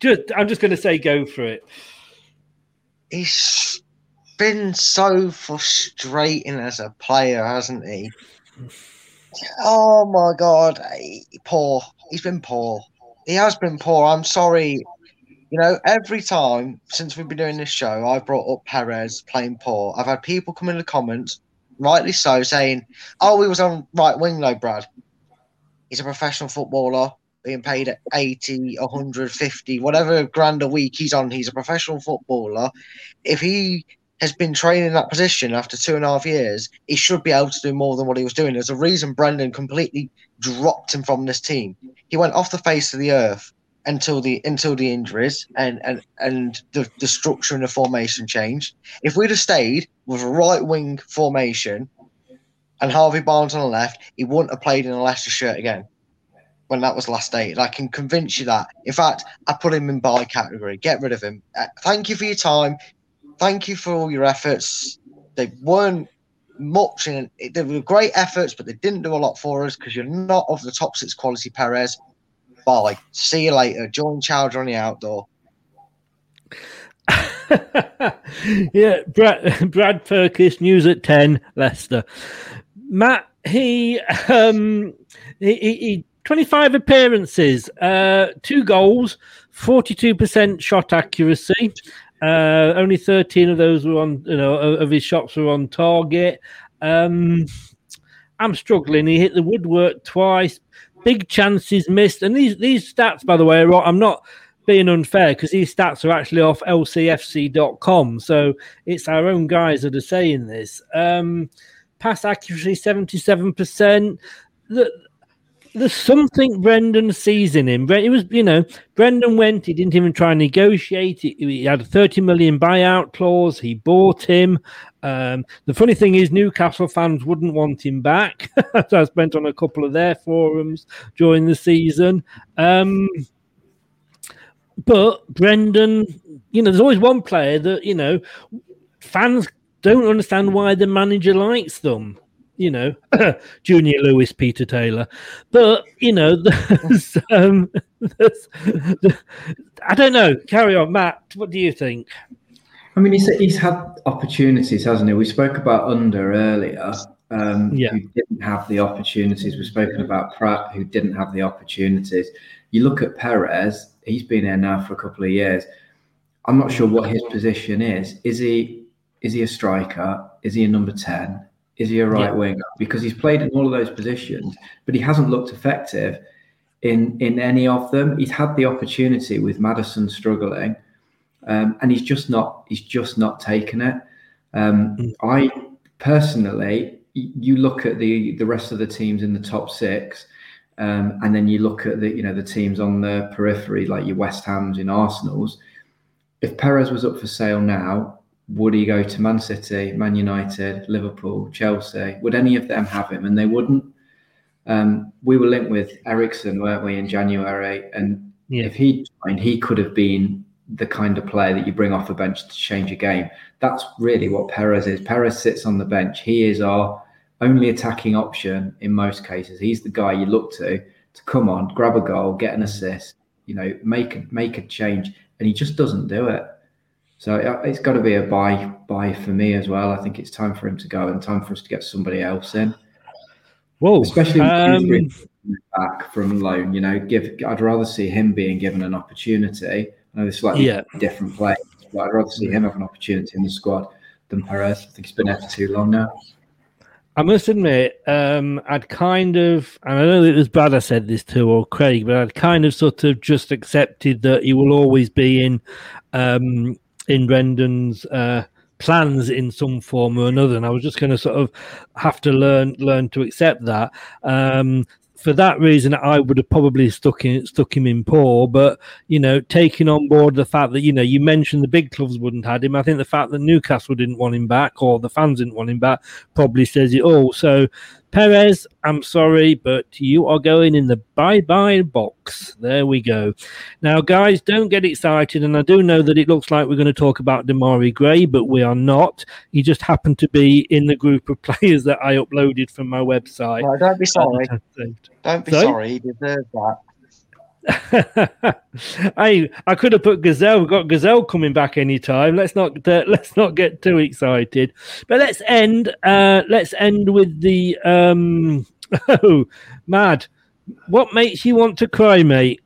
just I'm just going to say go for it. he's been so frustrating as a player, hasn't he? Oh my god, he- poor. He's been poor. He has been poor. I'm sorry. You know, every time since we've been doing this show, I've brought up Perez playing poor. I've had people come in the comments, rightly so, saying, "Oh, he was on right wing though, Brad. He's a professional footballer." Being paid at 80, 150, whatever grand a week he's on, he's a professional footballer. If he has been training that position after two and a half years, he should be able to do more than what he was doing. There's a reason Brendan completely dropped him from this team. He went off the face of the earth until the until the injuries and and and the, the structure and the formation changed. If we'd have stayed with a right wing formation and Harvey Barnes on the left, he wouldn't have played in a Leicester shirt again when that was last dated. I can convince you that. In fact, I put him in buy category. Get rid of him. Uh, thank you for your time. Thank you for all your efforts. They weren't much in they were great efforts, but they didn't do a lot for us because you're not of the top six quality Perez. Bye. See you later. Join Chowder on the outdoor. yeah, Brad, Brad Perkis, news at 10, Leicester. Matt, he, um, he, he, he 25 appearances, uh, two goals, 42% shot accuracy. Uh, only 13 of those were on, you know, of his shots were on target. Um, I'm struggling. He hit the woodwork twice, big chances missed. And these, these stats, by the way, are, I'm not being unfair because these stats are actually off lcfc.com. So it's our own guys that are saying this. Um, pass accuracy 77%. The, there's something Brendan sees in him. It was, you know, Brendan went. He didn't even try and negotiate. He, he had a 30 million buyout clause. He bought him. Um, the funny thing is, Newcastle fans wouldn't want him back. I spent on a couple of their forums during the season. Um, but Brendan, you know, there's always one player that you know fans don't understand why the manager likes them you know, Junior Lewis, Peter Taylor. But you know, there's, um, there's, I don't know. Carry on, Matt. What do you think? I mean, he's he's had opportunities, hasn't he? We spoke about Under earlier. Um, Yeah. who didn't have the opportunities. We've spoken about Praet, who didn't have the opportunities. You look at Perez; he's been here now for a couple of years. I'm not sure what his position is. Is he is he a striker? Is he a number ten? Is he a right Yeah. winger? Because he's played in all of those positions, but he hasn't looked effective in in any of them. He's had the opportunity with Maddison struggling, um, and he's just not he's just not taken it. Um, I personally, you look at the the rest of the teams in the top six, um, and then you look at the you know the teams on the periphery like your West Ham's and Arsenal's. If Perez was up for sale now, would he go to Man City, Man United, Liverpool, Chelsea? Would any of them have him? And they wouldn't. Um, we were linked with Eriksen, weren't we, in January? And Yeah. if he joined, he could have been the kind of player that you bring off the bench to change a game. That's really what Perez is. Perez sits on the bench. He is our only attacking option in most cases. He's the guy you look to to come on, grab a goal, get an assist, you know, make a, make a change, and he just doesn't do it. So uh, it's got to be a buy buy for me as well. I think it's time for him to go and time for us to get somebody else in. Whoa, especially um, back from loan. You know, give I'd rather see him being given an opportunity. I know it's slightly Yeah. different play, but I'd rather see him have an opportunity in the squad than Perez. I think he's been there for too long now. I must admit, um, I'd kind of, and I know it was Brad I said this to, or Craig, but I'd kind of sort of just accepted that he will always be in um, in Brendan's uh, plans in some form or another, and I was just going to sort of have to learn learn to accept that. Um, for that reason, I would have probably stuck in stuck him in poor. But you know, taking on board the fact that you know you mentioned the big clubs wouldn't had him. I think the fact that Newcastle didn't want him back or the fans didn't want him back probably says it all. So Perez, I'm sorry, but you are going in the bye bye box. There we go. Now, guys, don't get excited. And I do know that it looks like we're going to talk about Demarai Gray, but we are not. He just happened to be in the group of players that I uploaded from my website. No, don't be sorry. Don't be sorry. He deserves that. I I could have put Ghezzal. We've got Ghezzal coming back anytime. Let's not uh, let's not get too excited. But let's end. Uh, let's end with the um. Oh, mad! What makes you want to cry, mate?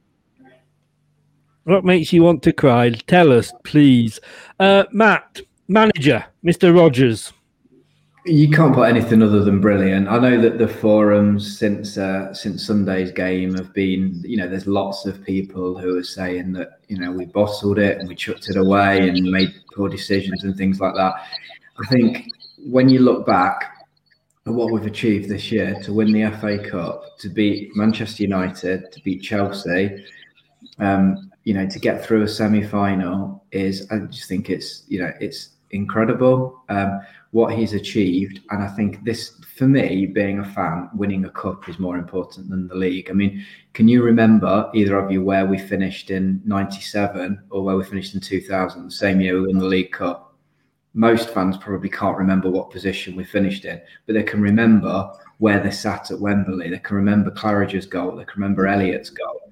What makes you want to cry? Tell us, please. Uh, Matt, manager, Mister Rodgers. You can't put anything other than brilliant. I know that the forums since uh, since Sunday's game have been, you know, there's lots of people who are saying that, you know, we bottled it and we chucked it away and made poor decisions and things like that. I think when you look back at what we've achieved this year to win the FA Cup, to beat Manchester United, to beat Chelsea, um, you know, to get through a semi-final is, I just think it's, you know, it's incredible. Um, what he's achieved. And I think this, for me, being a fan, winning a cup is more important than the league. I mean, can you remember either of you where we finished in '97 or where we finished in 2000, the same year we won the League Cup? Most fans probably can't remember what position we finished in, but they can remember where they sat at Wembley. They can remember Claridge's goal. They can remember Elliott's goal.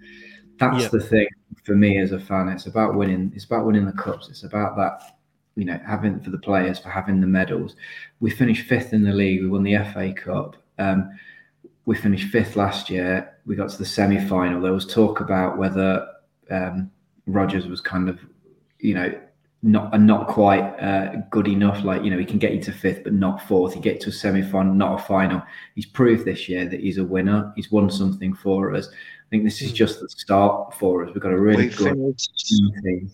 That's the thing for me as a fan. It's about winning. It's about winning the cups. It's about that you know, having for the players for having the medals. We finished fifth in the league. We won the FA Cup. Um, we finished fifth last year. We got to the semi final. There was talk about whether um, Rodgers was kind of, you know, not not quite uh, good enough. Like you know, he can get you to fifth, but not fourth. He get to a semi final, not a final. He's proved this year that he's a winner. He's won something for us. I think this is hmm. just the start for us. We've got a really we good finished, team.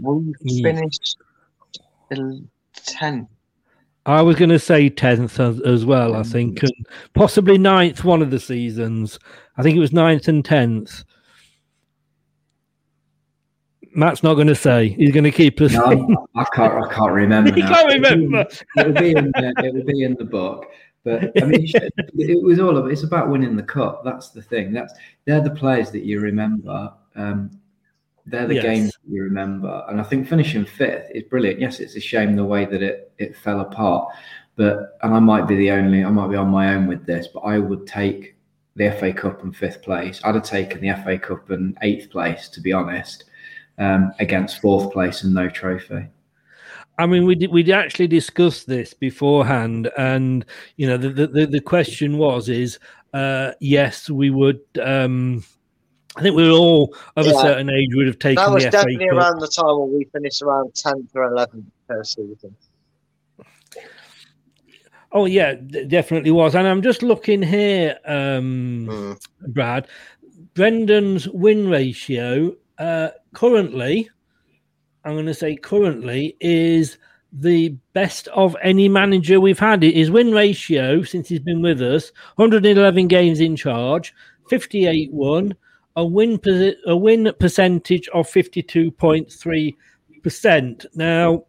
We finished tenth. I was going to say tenth as, as, well. I think, and possibly ninth one of the seasons. I think it was ninth and tenth. Matt's not going to say. He's going to keep us. No, I can't. I can't remember. you can't remember. It will be in. The, it will be in the book. But I mean, it was all of it. It's about winning the cup. That's the thing. That's they're the players that you remember. Um, they're the yes. games you remember. And I think finishing fifth is brilliant. Yes, it's a shame the way that it, it fell apart. But, and I might be the only, I might be on my own with this, but I would take the FA Cup and fifth place. I'd have taken the FA Cup and eighth place, to be honest, um, against fourth place and no trophy. I mean, we did, we'd actually discussed this beforehand, and you know, the the, the question was is uh, yes, we would um, I think we were all of yeah. a certain age would have taken. That was definitely around the time when we finished around tenth or eleventh per season. Oh yeah, definitely was. And I'm just looking here, um, mm. Brad. Brendan's win ratio uh, currently, I'm going to say currently, is the best of any manager we've had. His win ratio since he's been with us: 111 games in charge, 58 won a win a win percentage of 52.3%. Now,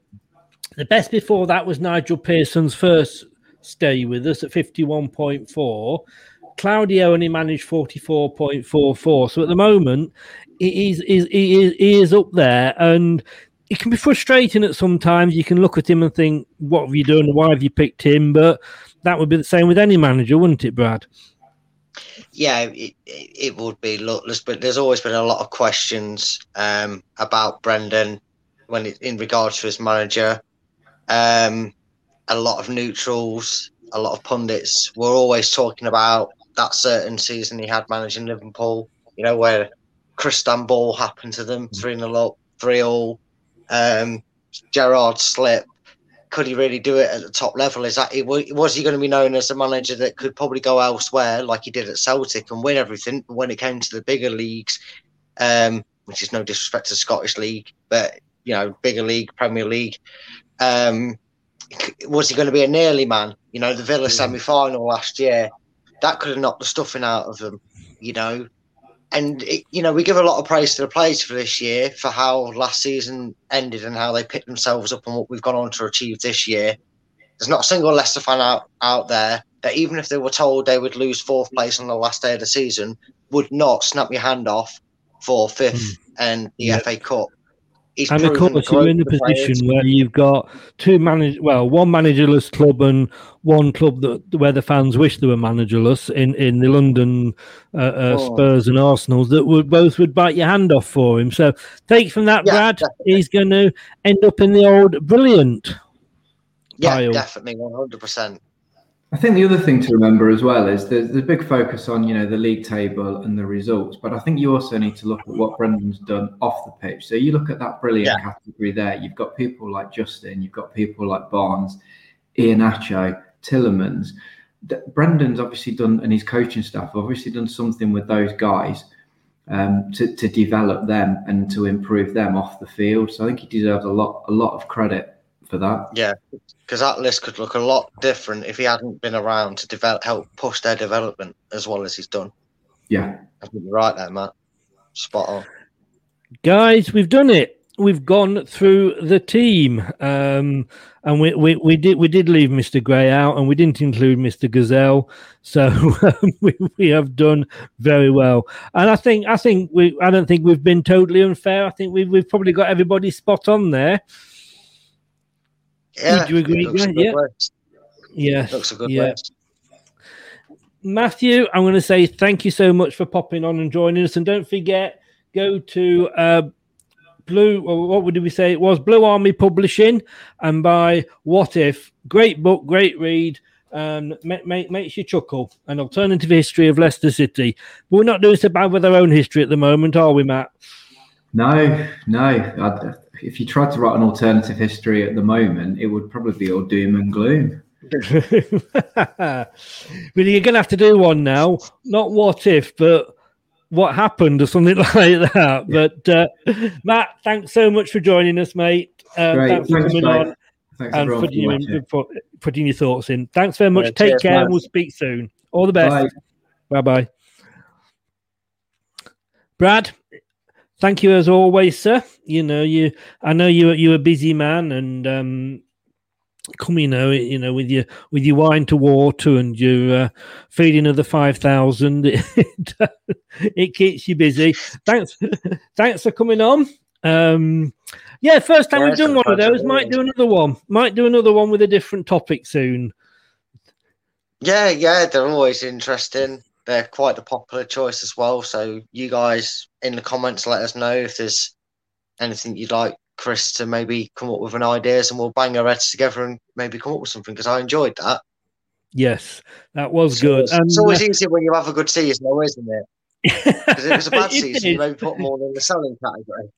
the best before that was Nigel Pearson's first stay with us at 51.4. Claudio only managed 44.44. So at the moment, he is, he is, he is up there and it can be frustrating at sometimes. You can look at him and think, what have you done? Why have you picked him? But that would be the same with any manager, wouldn't it, Brad? Yeah, it, it would be luckless, but there's always been a lot of questions um, about Brendan when it, in regards to his manager. Um, a lot of neutrals, a lot of pundits were always talking about that certain season he had managing Liverpool. You know where Crystal Ball happened to them, three 0 up, three all. Um, Gerrard slip could he really do it at the top level? Is that was he going to be known as a manager that could probably go elsewhere like he did at Celtic and win everything? But when it came to the bigger leagues, um, which is no disrespect to the Scottish League, but you know, bigger league, Premier League, um, was he going to be a nearly man? You know, the Villa mm. semi final last year, that could have knocked the stuffing out of them. You know, and it, you know we give a lot of praise to the players for this year for how last season ended and how they picked themselves up and what we've gone on to achieve this year. There's not a single Leicester fan out, out there that even if they were told they would lose fourth place on the last day of the season, would not snap your hand off for fifth mm. and the. FA Cup. And of course, you're in the of the players. position where you've got two manage well, one managerless club and one club that where the fans wish they were managerless in in the London uh, uh, Oh. Spurs and Arsenal's that would both would bite your hand off for him. So take from that, Yeah, Brad, definitely. he's going to end up in the old brilliant. Yeah, pile. definitely, one hundred percent. I think the other thing to remember as well is there's the big focus on you know the league table and the results, but I think you also need to look at what Brendan's done off the pitch. So you look at that brilliant category there. You've got people like Justin, you've got people like Barnes, Ian Acho, Tielemans. Brendan's obviously done, and his coaching staff have obviously done something with those guys um, to to develop them and to improve them off the field. So I think he deserves a lot a lot of credit for that. Yeah, because that list could look a lot different if he hadn't been around to develop, help push their development as well as he's done. Yeah. I think you're right there, Matt. Spot on. Guys, we've done it. We've gone through the team, um, and we, we, we did we did leave Mr. Gray out, and we didn't include Mr. Ghezzal. So um, we, we have done very well, and I think I think we I don't think we've been totally unfair. I think we've we've probably got everybody spot on there. Yeah, Would you agree, it looks a Gray? good Yeah. Yeah, Looks a good yeah. list. Matthew, I'm going to say thank you so much for popping on and joining us. And don't forget, go to uh, Blue, or what would we say? It was Blue Army Publishing and buy What If. Great book, great read, and ma- ma- makes you chuckle. An alternative history of Leicester City. But we're not doing so bad with our own history at the moment, are we, Matt? No, no. I'd, if you tried to write an alternative history at the moment, it would probably be all doom and gloom. but you're going to have to do one now. Not what if, but what happened or something like that. But uh, Matt, thanks so much for joining us, mate. Um, Great. thanks for coming mate. on Thanks, and putting, you in, watching. putting your thoughts in. Thanks very much. Yeah, Take cheers, care, mate. and we'll speak soon. All the best. Bye bye. Brad, thank you as always, sir. You know you. I know you. You're a busy man, and um, come, you know, you know, with your with your wine to water and your uh, feeding of the five thousand, it, it keeps you busy. Thanks, thanks for coming on. Um, yeah, first time Yeah, we've done one of those. Might do another one. Might do another one with a different topic soon. Yeah, yeah, they're always interesting. They're quite a popular choice as well. So you guys in the comments let us know if there's anything you'd like Chris to maybe come up with an ideas, and we'll bang our heads together and maybe come up with something because I enjoyed that. Yes, that was It's good. always- And, it's always uh, easier when you have a good season, though, isn't it? Because if it was a bad season, you maybe put more in the selling category.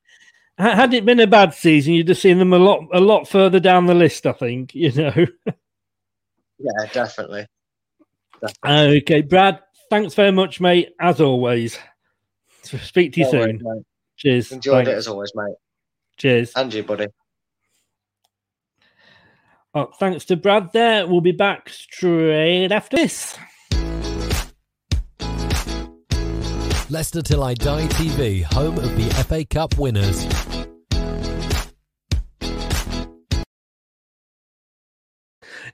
Had it been a bad season, you'd have seen them a lot, a lot further down the list. I think you know. Yeah, definitely. okay, Brad. Thanks very much, mate. As always. Speak to you No soon. worries, mate. Cheers. Enjoyed it as always, mate. Cheers. And you, buddy. Oh, thanks to Brad. There, we'll be back straight after this. Leicester Till I Die TV, home of the FA Cup winners.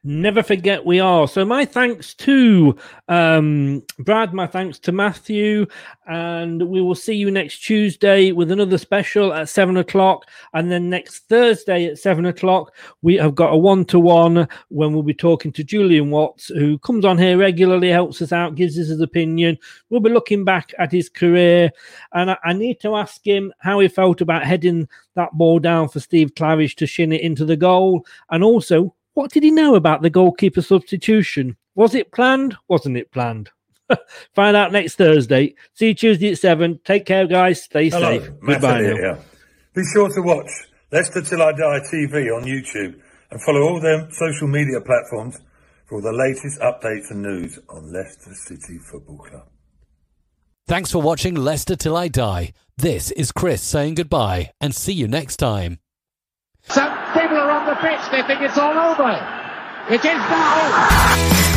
Never forget we are. So my thanks to um, Brad, my thanks to Matthew, and we will see you next Tuesday with another special at seven o'clock, and then next Thursday at seven o'clock we have got a one-to-one when we'll be talking to Julian Watts, who comes on here regularly, helps us out, gives us his opinion. We'll be looking back at his career, and I, I need to ask him how he felt about heading that ball down for Steve Claridge to shin it into the goal, and also what did he know about the goalkeeper substitution? Was it planned? Wasn't it planned? Find out next Thursday. See you Tuesday at 7. Take care, guys. Stay Hello, safe. Matt Goodbye now. here. Be sure to watch Leicester Till I Die TV on YouTube and follow all their social media platforms for all the latest updates and news on Leicester City Football Club. Thanks for watching Leicester Till I Die. This is Chris saying goodbye and see you next time. Some people are on the pitch, they think it's all over. It is now.